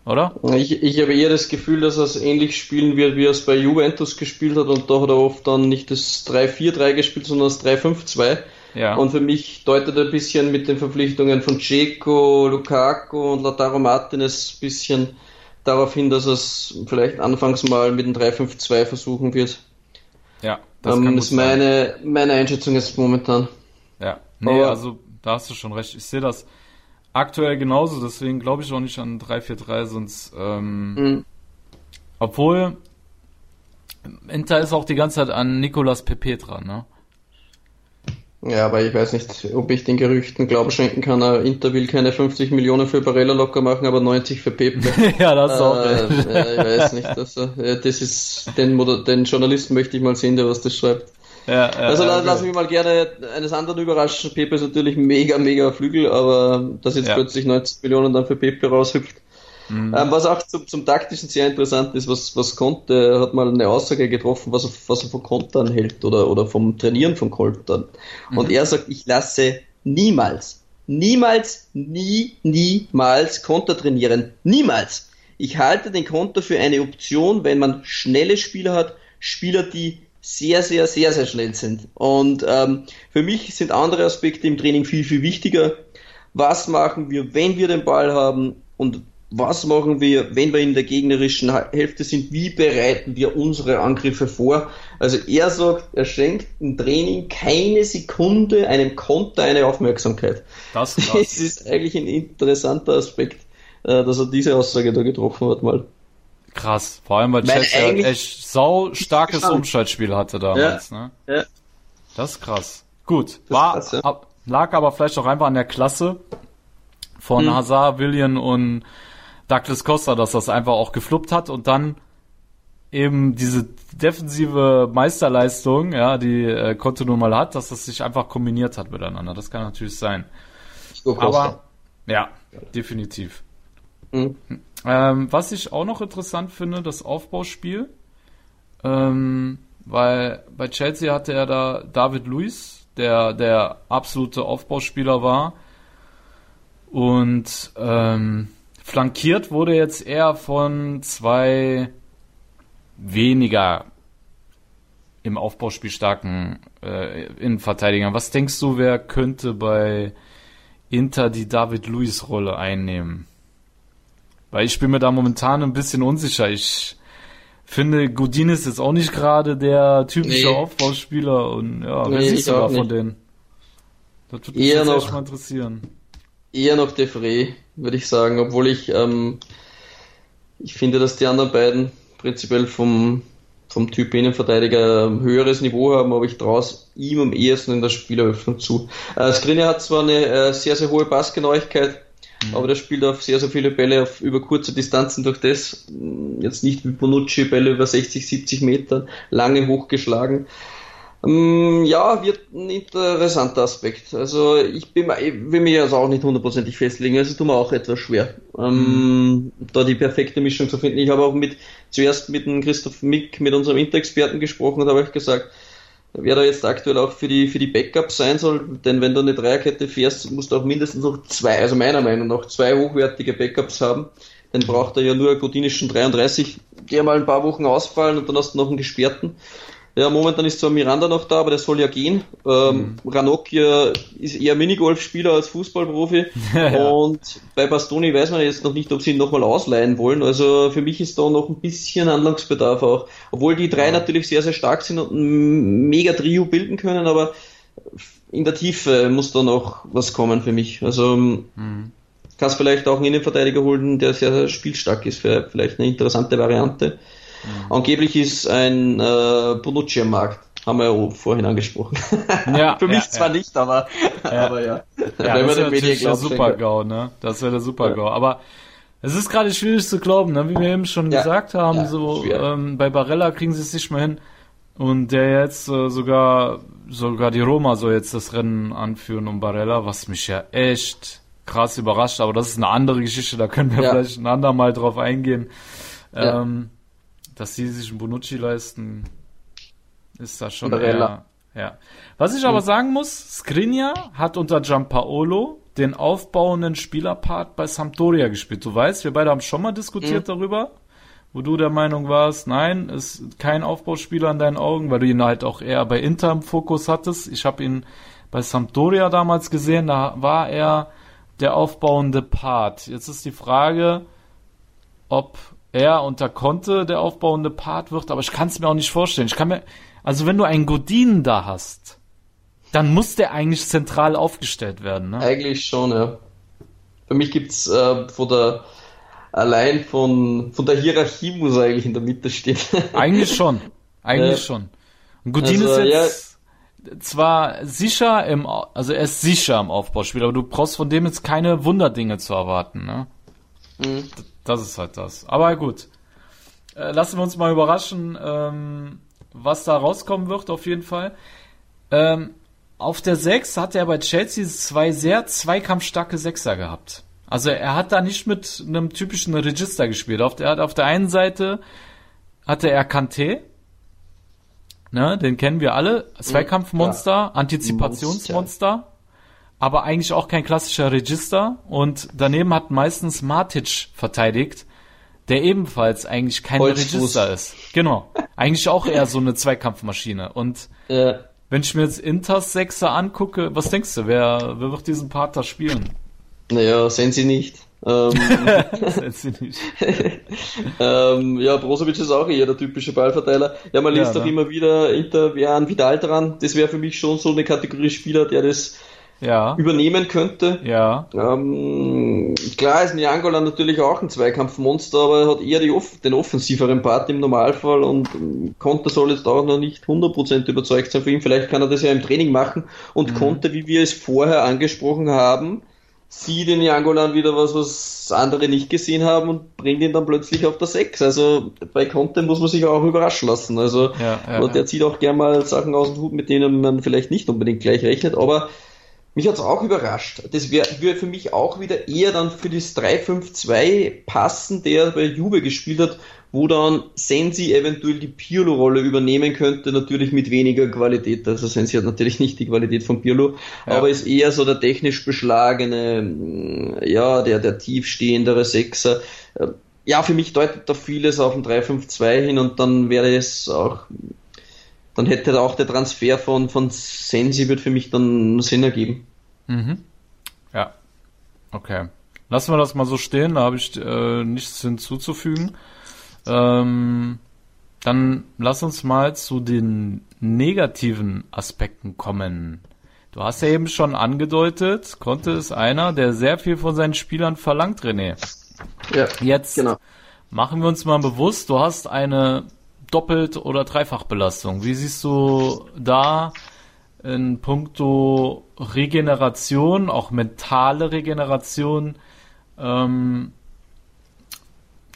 Oder? Ich, ich habe eher das Gefühl, dass er es ähnlich spielen wird, wie er es bei Juventus gespielt hat und da hat er oft dann nicht das 3-4-3 gespielt, sondern das 3-5-2. Ja. Und für mich deutet er ein bisschen mit den Verpflichtungen von Ceco, Lukaku und Lautaro Martinez ein bisschen darauf hin, dass er es vielleicht anfangs mal mit dem 3-5-2 versuchen wird. Ja, das ähm, ist meine, meine Einschätzung jetzt momentan. Ja, nee, Aber also da hast du schon recht. Ich sehe das aktuell genauso, deswegen glaube ich auch nicht an 3-4-3, sonst ähm, mhm. obwohl Inter ist auch die ganze Zeit an Nicolas Pepe dran, ne? Ja, aber ich weiß nicht, ob ich den Gerüchten Glauben schenken kann. Inter will keine 50 Millionen für Barella locker machen, aber 90 für Pepe. [laughs] ja, das äh, auch. Äh, ich weiß nicht. Also, das ist den, den Journalisten möchte ich mal sehen, der was das schreibt. Ja, also ja, lass mich mal gerne eines anderen überraschen. Pepe ist natürlich mega, mega Flügel, aber dass jetzt ja. plötzlich 90 Millionen dann für Pepe raushüpft. Mhm. Ähm, was auch zum, zum taktischen sehr interessant ist, was, was Conte hat mal eine Aussage getroffen, was er, was er von Kontern hält oder, oder vom Trainieren von Kontern. Mhm. Und er sagt, ich lasse niemals, niemals, nie, niemals Konter trainieren. Niemals. Ich halte den Konter für eine Option, wenn man schnelle Spieler hat, Spieler, die sehr, sehr, sehr, sehr schnell sind. Und ähm, für mich sind andere Aspekte im Training viel, viel wichtiger. Was machen wir, wenn wir den Ball haben und was machen wir, wenn wir in der gegnerischen Hälfte sind, wie bereiten wir unsere Angriffe vor. Also er sagt, er schenkt im Training keine Sekunde einem Konter eine Aufmerksamkeit. Das, [laughs] das ist eigentlich ein interessanter Aspekt, äh, dass er diese Aussage da getroffen hat mal. Krass, vor allem weil Chelsea halt echt sau starkes Umschaltspiel hatte damals. Ja, ne? ja. Das ist krass. Gut, war, krass, ja. lag aber vielleicht auch einfach an der Klasse von hm. Hazard, William und Douglas Costa, dass das einfach auch gefluppt hat und dann eben diese defensive Meisterleistung, ja, die äh, Conte nun mal hat, dass das sich einfach kombiniert hat miteinander. Das kann natürlich sein. Aber ja, definitiv. Mhm. Ähm, was ich auch noch interessant finde, das Aufbauspiel. Ähm, weil bei Chelsea hatte er da David Luiz, der der absolute Aufbauspieler war. Und ähm, flankiert wurde jetzt eher von zwei weniger im Aufbauspiel starken äh, Innenverteidigern. Was denkst du, wer könnte bei Inter die David Luiz Rolle einnehmen? Weil ich bin mir da momentan ein bisschen unsicher. Ich finde, Godin ist jetzt auch nicht gerade der typische nee. Aufbauspieler und ja, wer nee, siehst du da von denen? Das würde mich eher noch, mal interessieren. Eher noch Defray, würde ich sagen, obwohl ich, ähm, ich finde, dass die anderen beiden prinzipiell vom, vom Typ Innenverteidiger ein höheres Niveau haben, aber ich traue es ihm am ehesten in der Spieleröffnung zu. Äh, Skriniar hat zwar eine äh, sehr, sehr hohe Passgenauigkeit, Mhm. Aber der spielt auf sehr, sehr viele Bälle auf über kurze Distanzen durch das. Jetzt nicht wie Bonucci, Bälle über 60, 70 Meter, lange hochgeschlagen. Ähm, ja, wird ein interessanter Aspekt. Also ich bin will mich also auch nicht hundertprozentig festlegen, also tut mir auch etwas schwer, ähm, da die perfekte Mischung zu finden. Ich habe auch mit zuerst mit dem Christoph Mick, mit unserem Interexperten gesprochen und habe euch gesagt, wer da jetzt aktuell auch für die für die Backups sein soll, denn wenn du eine Dreierkette fährst, musst du auch mindestens noch zwei, also meiner Meinung nach zwei hochwertige Backups haben. Dann braucht er ja nur einen Godinischen 33, die mal ein paar Wochen ausfallen und dann hast du noch einen gesperrten. Ja, momentan ist zwar Miranda noch da, aber der soll ja gehen. Ähm, mhm. Ranocchia ist eher Minigolfspieler als Fußballprofi. [laughs] ja. Und bei Bastoni weiß man jetzt noch nicht, ob sie ihn nochmal ausleihen wollen. Also für mich ist da noch ein bisschen Handlungsbedarf auch. Obwohl die drei ja. natürlich sehr, sehr stark sind und ein mega Trio bilden können, aber in der Tiefe muss da noch was kommen für mich. Also mhm. kannst vielleicht auch einen Innenverteidiger holen, der sehr, sehr spielstark ist, für vielleicht eine interessante Variante. Mhm. Angeblich ist ein äh, Bonucci am Markt. Haben wir ja vorhin angesprochen. [laughs] Ja, [laughs] Für mich ja, zwar ja. nicht, aber ja. aber ja. ja Wenn das wäre natürlich der Super-GAU, ne? Das wäre der Super-GAU. Aber es ist gerade schwierig zu glauben, ne? wie wir eben schon gesagt haben, so ähm, bei Barella kriegen sie es nicht mehr hin. Und der jetzt äh, sogar sogar die Roma soll jetzt das Rennen anführen um Barella, was mich ja echt krass überrascht, aber das ist eine andere Geschichte, da können wir vielleicht ein andermal drauf eingehen. Ähm, dass sie sich einen Bonucci leisten, ist das schon eher, ja. Was ich aber mhm. sagen muss, Skriniar hat unter Giampaolo den aufbauenden Spielerpart bei Sampdoria gespielt. Du weißt, wir beide haben schon mal diskutiert mhm. darüber, wo du der Meinung warst, nein, ist kein Aufbauspieler in deinen Augen, weil du ihn halt auch eher bei Inter im Fokus hattest. Ich habe ihn bei Sampdoria damals gesehen, da war er der aufbauende Part. Jetzt ist die Frage, ob er unter Conte der aufbauende Part wird, aber ich kann es mir auch nicht vorstellen. Ich kann mir, also wenn du einen Godin da hast, dann muss der eigentlich zentral aufgestellt werden, ne? Eigentlich schon, ja. Für mich gibt's äh, von der allein von von der Hierarchie muss er eigentlich in der Mitte stehen. [laughs] eigentlich schon, eigentlich ja. schon. Und Godin also, ist jetzt ja. zwar sicher im, also er ist sicher im Aufbauspiel, aber du brauchst von dem jetzt keine Wunderdinge zu erwarten, ne? Mhm. Das ist halt das. Aber gut. Äh, lassen wir uns mal überraschen, ähm, was da rauskommen wird, auf jeden Fall. Ähm, auf der 6 hat er bei Chelsea zwei sehr zweikampfstarke Sechser gehabt. Also er hat da nicht mit einem typischen Register gespielt. Auf der, auf der einen Seite hatte er Kanté, ne, den kennen wir alle, Zweikampfmonster, ja. Antizipationsmonster. Aber eigentlich auch kein klassischer Register. Und daneben hat meistens Matic verteidigt, der ebenfalls eigentlich kein Holzfuß. Register ist. Genau. Eigentlich auch eher so eine Zweikampfmaschine. Und ja. wenn ich mir jetzt Inters Sechser angucke, was denkst du, wer, wer wird diesen Part da spielen? Naja, sehen sie nicht. ähm, [laughs] [laughs] ähm, ja, Brozovic ist auch eher der typische Ballverteiler. Ja, man liest ja, doch ne? immer wieder Inter, wer an Vidal dran. Das wäre für mich schon so eine Kategorie Spieler, der das ja. übernehmen könnte. Ja. Ähm, klar ist Niangola natürlich auch ein Zweikampfmonster, aber er hat eher off den offensiveren Part im Normalfall und Conte soll jetzt auch noch nicht 100% überzeugt sein für ihn. Vielleicht kann er das ja im Training machen und mhm. Conte, wie wir es vorher angesprochen haben, sieht in Niangolan wieder was, was andere nicht gesehen haben und bringt ihn dann plötzlich auf der 6. Also bei Conte muss man sich auch überraschen lassen. Also ja, ja, der ja. zieht auch gerne mal Sachen aus dem Hut, mit denen man vielleicht nicht unbedingt gleich rechnet, aber mich hat's auch überrascht. Das wäre wär für mich auch wieder eher dann für das 3-5-2 passen, der bei Juve gespielt hat, wo dann Sensi eventuell die Pirlo-Rolle übernehmen könnte, natürlich mit weniger Qualität. Also Sensi hat natürlich nicht die Qualität von Pirlo, ja. aber ist eher so der technisch beschlagene, ja, der, der tiefstehendere Sechser. Ja, für mich deutet da vieles auf ein 3-5-2 hin und dann wäre es auch dann hätte auch der Transfer von, von Sensi wird für mich dann Sinn ergeben. Mhm. Ja. Okay. Lassen wir das mal so stehen, da habe ich äh, nichts hinzuzufügen. Ähm, dann lass uns mal zu den negativen Aspekten kommen. Du hast ja eben schon angedeutet, Conte ist einer, der sehr viel von seinen Spielern verlangt, René. Ja, Jetzt genau. machen wir uns mal bewusst, du hast eine Doppelt- oder Dreifachbelastung. Wie siehst du da in puncto Regeneration, auch mentale Regeneration, ähm,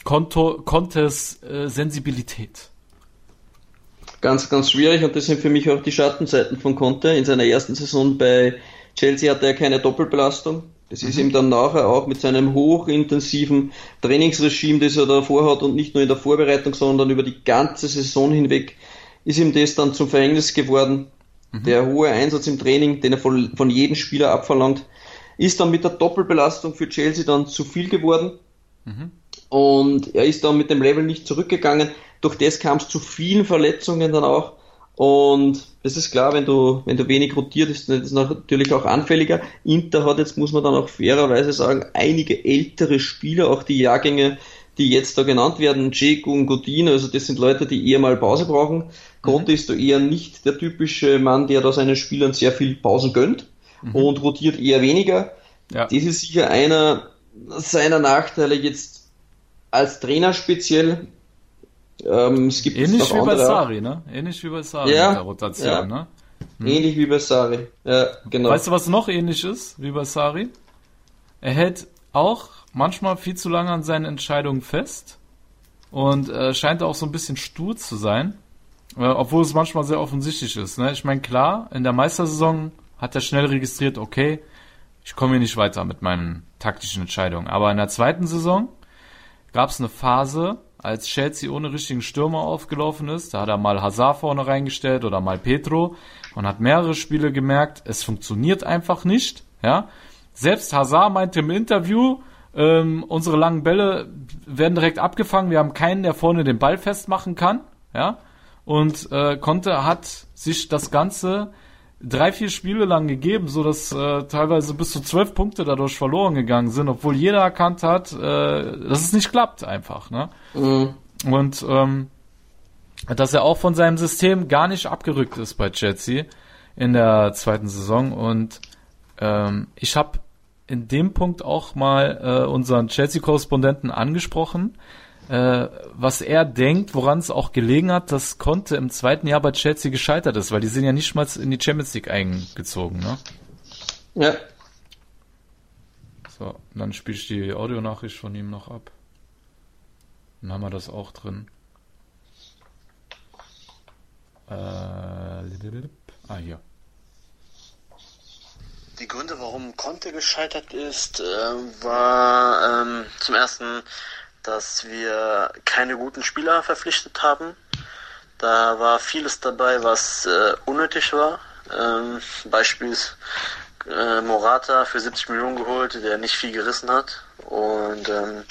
Kontes äh, Sensibilität? ganz, ganz schwierig und das sind für mich auch die Schattenseiten von Conte. In seiner ersten Saison bei Chelsea hatte er keine Doppelbelastung. Das ist ihm dann nachher auch mit seinem hochintensiven Trainingsregime, das er davor hat und nicht nur in der Vorbereitung, sondern über die ganze Saison hinweg, ist ihm das dann zum Verhängnis geworden. Mhm. Der hohe Einsatz im Training, den er von, von jedem Spieler abverlangt, ist dann mit der Doppelbelastung für Chelsea dann zu viel geworden. Mhm. Und er ist dann mit dem Level nicht zurückgegangen. Durch das kam es zu vielen Verletzungen dann auch. Und das ist klar, wenn du, wenn du wenig rotiert, ist das natürlich auch anfälliger. Inter hat jetzt, muss man dann auch fairerweise sagen, einige ältere Spieler, auch die Jahrgänge, die jetzt da genannt werden, Dzeko und Godin, also das sind Leute, die eher mal Pause brauchen. Conte mhm. ist da eher nicht der typische Mann, der da seinen Spielern sehr viel Pausen gönnt mhm. und rotiert eher weniger. Ja. Das ist sicher einer seiner Nachteile jetzt als Trainer speziell. Ähm, es gibt Ähnlich wie bei Sari, ne? Ähnlich wie bei Sari ja, mit der Rotation, ja. ne? Hm. Ähnlich wie bei Sari, ja, genau. Weißt du, was noch ähnlich ist wie bei Sari? Er hält auch manchmal viel zu lange an seinen Entscheidungen fest und äh, scheint auch so ein bisschen stur zu sein, äh, obwohl es manchmal sehr offensichtlich ist. Ne? Ich meine, klar, in der Meistersaison hat er schnell registriert, okay, ich komme hier nicht weiter mit meinen taktischen Entscheidungen. Aber in der zweiten Saison gab es eine Phase, als Chelsea ohne richtigen Stürmer aufgelaufen ist. Da hat er mal Hazard vorne reingestellt oder mal Petro und hat mehrere Spiele gemerkt, es funktioniert einfach nicht. Ja, selbst Hazard meinte im Interview, ähm, unsere langen Bälle werden direkt abgefangen. Wir haben keinen, der vorne den Ball festmachen kann. Ja, und äh, Conte hat sich das Ganze drei, vier Spiele lang gegeben, so dass äh, teilweise bis zu zwölf Punkte dadurch verloren gegangen sind, obwohl jeder erkannt hat, äh, dass es nicht klappt einfach. Ne? Mhm. Und ähm, dass er auch von seinem System gar nicht abgerückt ist bei Chelsea in der zweiten Saison. Und ähm, ich habe in dem Punkt auch mal äh, unseren Chelsea-Korrespondenten angesprochen, äh, was er denkt, woran es auch gelegen hat, dass Conte im zweiten Jahr bei Chelsea gescheitert ist, weil die sind ja nicht mal in die Champions League eingezogen, ne? Ja. So, dann spiele ich die Audionachricht von ihm noch ab. Dann haben wir das auch drin. Äh, ah, hier. Die Gründe, warum Conte gescheitert ist, äh, war ähm, zum ersten dass wir keine guten Spieler verpflichtet haben. Da war vieles dabei, was äh, unnötig war. Ähm, Beispiels äh, Morata für 70 Millionen geholt, der nicht viel gerissen hat. Und ähm,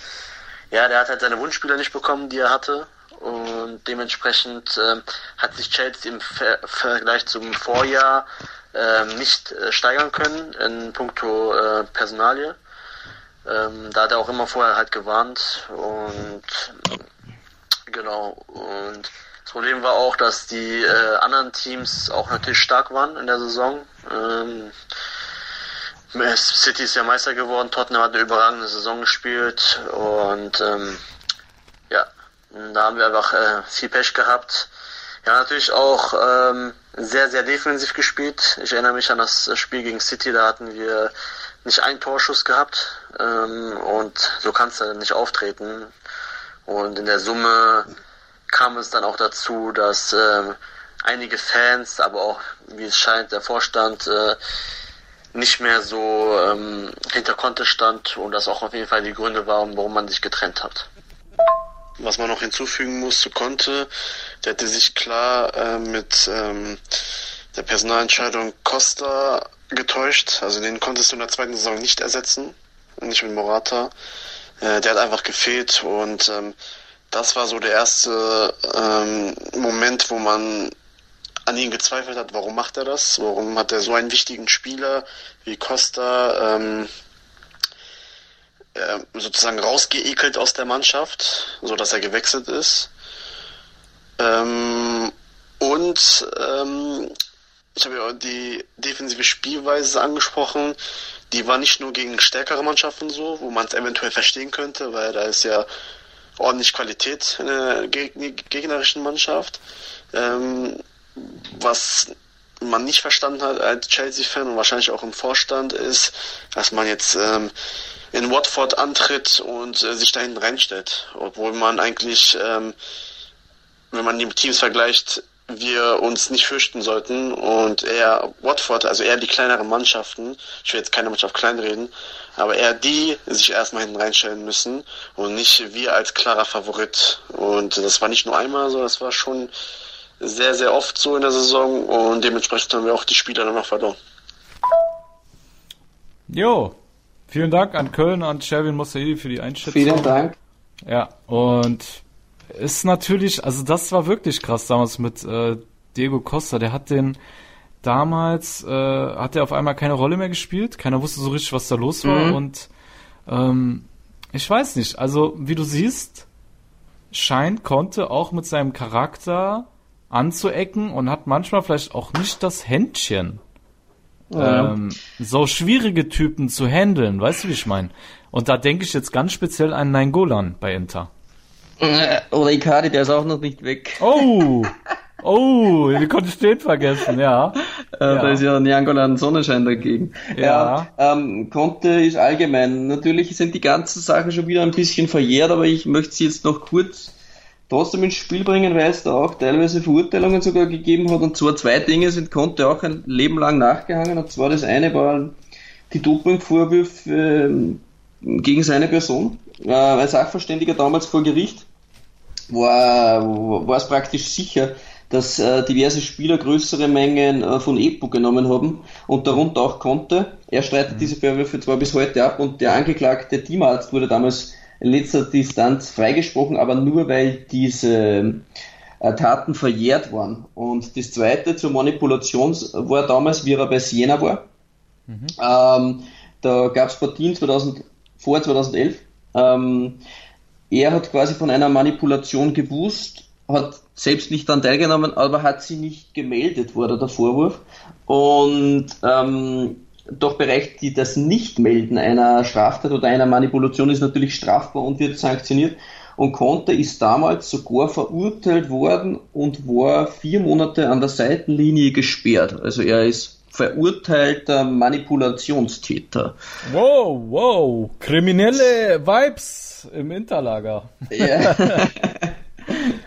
ja, der hat halt seine Wunschspieler nicht bekommen, die er hatte. Und dementsprechend äh, hat sich Chelsea im Ver Vergleich zum Vorjahr äh, nicht äh, steigern können in puncto äh, Personalie. Ähm, da hat er auch immer vorher halt gewarnt und genau. Und das Problem war auch, dass die äh, anderen Teams auch natürlich stark waren in der Saison. Ähm, City ist ja Meister geworden, Tottenham hat eine überragende Saison gespielt und ähm, ja, da haben wir einfach äh, viel Pech gehabt. Ja, natürlich auch ähm, sehr, sehr defensiv gespielt. Ich erinnere mich an das Spiel gegen City, da hatten wir nicht einen Torschuss gehabt ähm, und so kannst du nicht auftreten. Und in der Summe kam es dann auch dazu, dass äh, einige Fans, aber auch, wie es scheint, der Vorstand äh, nicht mehr so ähm, hinter Konte stand und das auch auf jeden Fall die Gründe waren, warum man sich getrennt hat. Was man noch hinzufügen muss zu Conte, der hätte sich klar äh, mit ähm, der Personalentscheidung Costa getäuscht. Also den konntest du in der zweiten Saison nicht ersetzen, nicht mit Morata. Äh, der hat einfach gefehlt und ähm, das war so der erste ähm, Moment, wo man an ihn gezweifelt hat, warum macht er das? Warum hat er so einen wichtigen Spieler wie Costa ähm, äh, sozusagen rausgeekelt aus der Mannschaft, so dass er gewechselt ist? Ähm, und ähm, ich habe ja die defensive Spielweise angesprochen. Die war nicht nur gegen stärkere Mannschaften so, wo man es eventuell verstehen könnte, weil da ist ja ordentlich Qualität in der gegnerischen Mannschaft. Ähm, was man nicht verstanden hat als Chelsea-Fan und wahrscheinlich auch im Vorstand ist, dass man jetzt ähm, in Watford antritt und äh, sich da hinten reinstellt. Obwohl man eigentlich, ähm, wenn man die Teams vergleicht, wir uns nicht fürchten sollten und eher Watford, also eher die kleineren Mannschaften, ich will jetzt keine Mannschaft kleinreden, aber eher die sich erstmal hinten reinstellen müssen und nicht wir als klarer Favorit. Und das war nicht nur einmal so, das war schon sehr, sehr oft so in der Saison und dementsprechend haben wir auch die Spieler danach verloren. Jo, vielen Dank an Köln, an Sherwin Mossaidi für die Einschätzung. Vielen Dank. Ja, und ist natürlich, also das war wirklich krass damals mit äh, Diego Costa. Der hat den damals, äh, hat er auf einmal keine Rolle mehr gespielt. Keiner wusste so richtig, was da los war. Mhm. Und ähm, ich weiß nicht, also wie du siehst, scheint konnte auch mit seinem Charakter anzuecken und hat manchmal vielleicht auch nicht das Händchen, Ja. ähm, so schwierige Typen zu handeln. Weißt du, wie ich meine? Und da denke ich jetzt ganz speziell an Nainggolan bei Inter. Äh, Oder Icardi, der ist auch noch nicht weg. Oh! [laughs] Oh, wie konnte ich den vergessen, ja. Äh, Da ist ja Niangolan Sonnenschein dagegen. Ja. Ja, ähm, Conte ist allgemein. Natürlich sind die ganzen Sachen schon wieder ein bisschen verjährt, aber ich möchte sie jetzt noch kurz trotzdem ins Spiel bringen, weil es da auch teilweise Verurteilungen sogar gegeben hat. Und zwar zwei Dinge sind Conte auch ein Leben lang nachgehangen. Und zwar das eine war die Dopingvorwürfe ähm, gegen seine Person. Äh, als Sachverständiger damals vor Gericht war, war es praktisch sicher, dass äh, diverse Spieler größere Mengen äh, von EPO genommen haben und darunter auch Conte. Er streitet diese Vorwürfe zwar bis heute ab und der angeklagte Teamarzt wurde damals in letzter Distanz freigesprochen, aber nur weil diese äh, Taten verjährt waren. Und das zweite zur Manipulation war damals, wie er bei Siena war. Ähm, da gab es Partien 2000, vor 2011. Ähm, er hat quasi von einer Manipulation gewusst, hat selbst nicht daran teilgenommen, aber hat sie nicht gemeldet, wurde der Vorwurf. Und ähm, doch bereicht die, das Nichtmelden einer Straftat oder einer Manipulation ist natürlich strafbar und wird sanktioniert. Und Conte ist damals sogar verurteilt worden und war vier Monate an der Seitenlinie gesperrt. Also er ist verurteilter Manipulationstäter. Wow, wow. Kriminelle Vibes im Interlager. [laughs] Ja.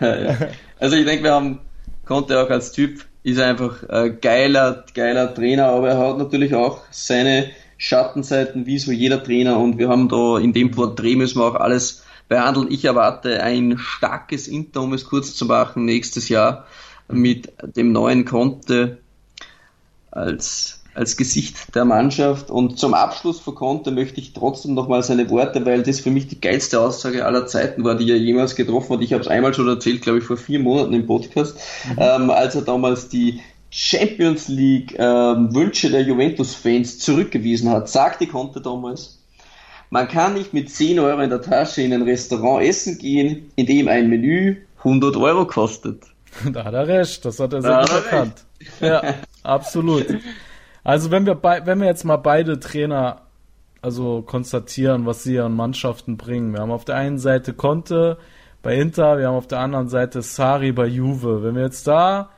ja. Also ich denke, wir haben Conte auch als Typ, ist einfach ein geiler, geiler Trainer, aber er hat natürlich auch seine Schattenseiten, wie so jeder Trainer und wir haben da in dem Porträt müssen wir auch alles behandeln. Ich erwarte ein starkes Inter, um es kurz zu machen, nächstes Jahr mit dem neuen Conte als, als Gesicht der Mannschaft. Und zum Abschluss von Conte möchte ich trotzdem nochmal seine Worte, weil das für mich die geilste Aussage aller Zeiten war, die er jemals getroffen hat. Ich habe es einmal schon erzählt, glaube ich, vor vier Monaten im Podcast, ähm, als er damals die Champions League ähm, Wünsche der Juventus-Fans zurückgewiesen hat. Sagte Conte damals, man kann nicht mit 10 Euro in der Tasche in ein Restaurant essen gehen, in dem ein Menü 100 Euro kostet. [laughs] Da hat er recht, das hat er sehr Da gut er erkannt. Ja, absolut. [laughs] Also wenn wir bei, wenn wir jetzt mal beide Trainer also konstatieren, was sie ihren Mannschaften bringen. Wir haben auf der einen Seite Conte bei Inter, wir haben auf der anderen Seite Sari bei Juve. Wenn wir jetzt da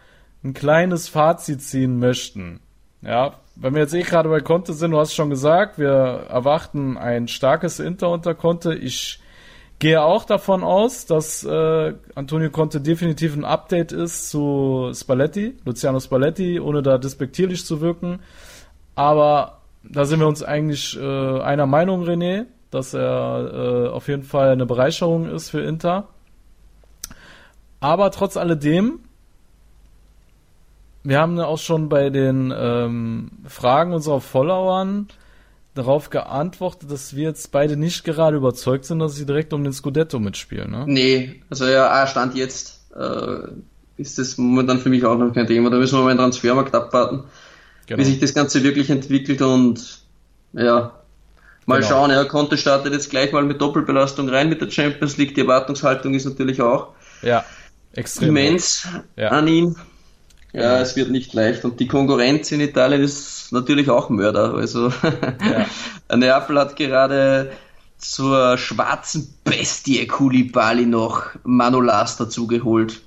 ein kleines Fazit ziehen möchten, ja, wenn wir jetzt eh gerade bei Conte sind, du hast schon gesagt, wir erwarten ein starkes Inter unter Conte. Ich gehe auch davon aus, dass äh, Antonio Conte definitiv ein Update ist zu Spalletti, Luciano Spalletti, ohne da despektierlich zu wirken. Aber da sind wir uns eigentlich äh, einer Meinung, René, dass er äh, auf jeden Fall eine Bereicherung ist für Inter. Aber trotz alledem, wir haben ja auch schon bei den ähm, Fragen unserer Followern darauf geantwortet, dass wir jetzt beide nicht gerade überzeugt sind, dass sie direkt um den Scudetto mitspielen. Ne? Nee, also ja, ah, Stand jetzt äh, ist das momentan für mich auch noch kein Thema. Da müssen wir mal einen Transfermarkt abwarten, Genau. wie sich das Ganze wirklich entwickelt und ja, mal Genau. schauen. Er konnte startet jetzt gleich mal mit Doppelbelastung rein mit der Champions League. Die Erwartungshaltung ist natürlich auch Ja, extrem. immens Ja. an ihn. Ja, es wird nicht leicht. Und die Konkurrenz in Italien ist natürlich auch Mörder. Also [laughs] Neapel hat gerade zur schwarzen Bestie Koulibaly noch Manolas dazugeholt.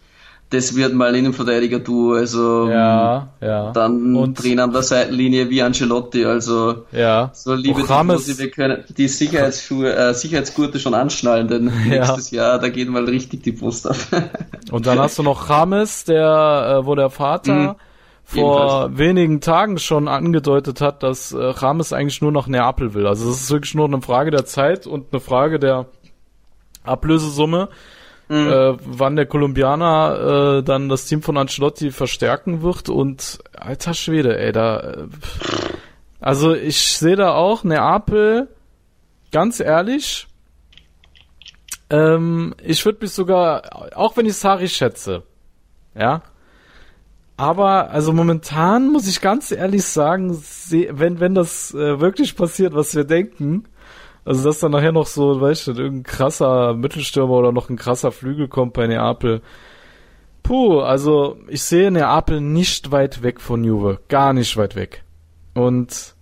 Das wird mal Innenverteidiger-Duo, also Ja, ja. dann Und- drehen an der Seitenlinie wie Ancelotti, also Ja. so liebe Rames- Tifosi, wir können die Sicherheitsschuhe, äh, Sicherheitsgurte schon anschnallen, denn [laughs] Ja. nächstes Jahr, da geht mal richtig die Post auf. [laughs] Und dann hast du noch James, der, äh, wo der Vater Mhm. vor wenigen Tagen schon angedeutet hat, dass äh, James eigentlich nur nach Neapel will. Also es ist wirklich nur eine Frage der Zeit und eine Frage der Ablösesumme, Mhm. äh, wann der Kolumbianer äh, dann das Team von Ancelotti verstärken wird. Und alter Schwede, ey, da. Äh, also ich sehe da auch Neapel, ganz ehrlich. Ähm, ich würde mich sogar, auch wenn ich Sari schätze, ja, aber also momentan muss ich ganz ehrlich sagen, wenn wenn das äh, wirklich passiert, was wir denken, also dass dann nachher noch so, weißt du, irgendein krasser Mittelstürmer oder noch ein krasser Flügel kommt bei Neapel. Puh, also ich sehe Neapel nicht weit weg von Juve, gar nicht weit weg. Und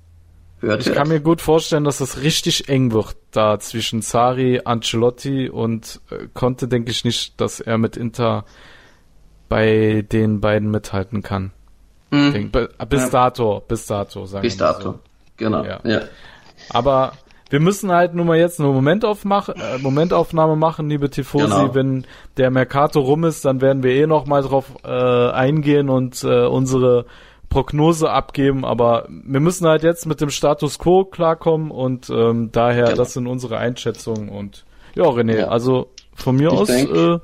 Hört, ich kann mir gut vorstellen, dass das richtig eng wird da zwischen Sari, Ancelotti und äh, Conte denke ich nicht, dass er mit Inter bei den beiden mithalten kann. Mhm. Denk, bi- bis Ja. dato, bis dato, sagen Bis dato. so. Genau. Ja. Ja. Aber wir müssen halt nur mal jetzt eine Momentaufmach äh, Momentaufnahme machen, liebe Tifosi. Genau. Wenn der Mercato rum ist, dann werden wir eh noch mal drauf äh, eingehen und äh, unsere Prognose abgeben. Aber wir müssen halt jetzt mit dem Status Quo klarkommen und ähm, daher, Genau. das sind unsere Einschätzungen. Und ja, René, Ja. also von mir Ich aus denk- äh,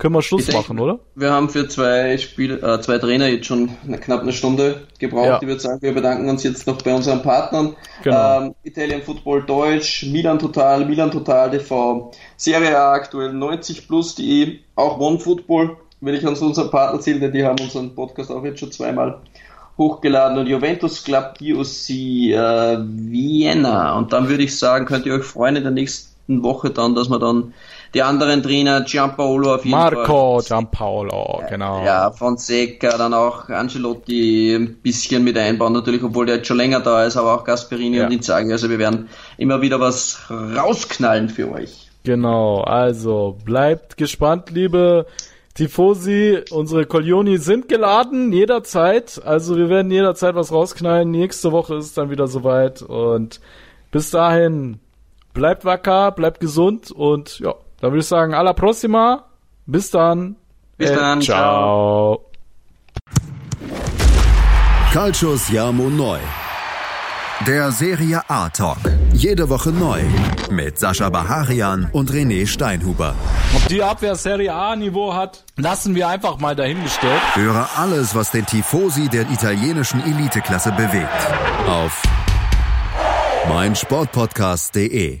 können wir Schluss ich machen, oder? Wir haben für zwei Spiel, äh, zwei Trainer jetzt schon eine, knapp eine Stunde gebraucht. Ja. Ich würde sagen, wir bedanken uns jetzt noch bei unseren Partnern. Genau. Ähm, Italian Football Deutsch, Milan Total, Milan Total TV, Serie A aktuell 90 plus.de, auch One Football, will ich uns unseren Partner zählen, denn die haben unseren Podcast auch jetzt schon zweimal hochgeladen und Juventus Club DOC äh, Vienna. Und dann würde ich sagen, könnt ihr euch freuen in der nächsten Woche dann, dass wir dann die anderen Trainer, Gianpaolo auf jeden Fall. Marco Giampaolo, genau. Ja, Fonseca, dann auch Ancelotti ein bisschen mit einbauen, natürlich, obwohl der jetzt schon länger da ist, aber auch Gasperini Ja. und Inzaghi. Also wir werden immer wieder was rausknallen für euch. Genau, also bleibt gespannt, liebe Tifosi. Unsere Colioni sind geladen, jederzeit. Also wir werden jederzeit was rausknallen. Nächste Woche ist es dann wieder soweit. Und bis dahin, bleibt wacker, bleibt gesund und ja, dann würde ich sagen, alla prossima. Bis dann. Bis dann, ciao. Calcius Jamo Neu. Der Serie A Talk. Jede Woche neu. Mit Sascha Baharian und René Steinhuber. Ob die Abwehr Serie A Niveau hat, lassen wir einfach mal dahingestellt. Höre alles, was den Tifosi der italienischen Eliteklasse bewegt. Auf meinsportpodcast.de.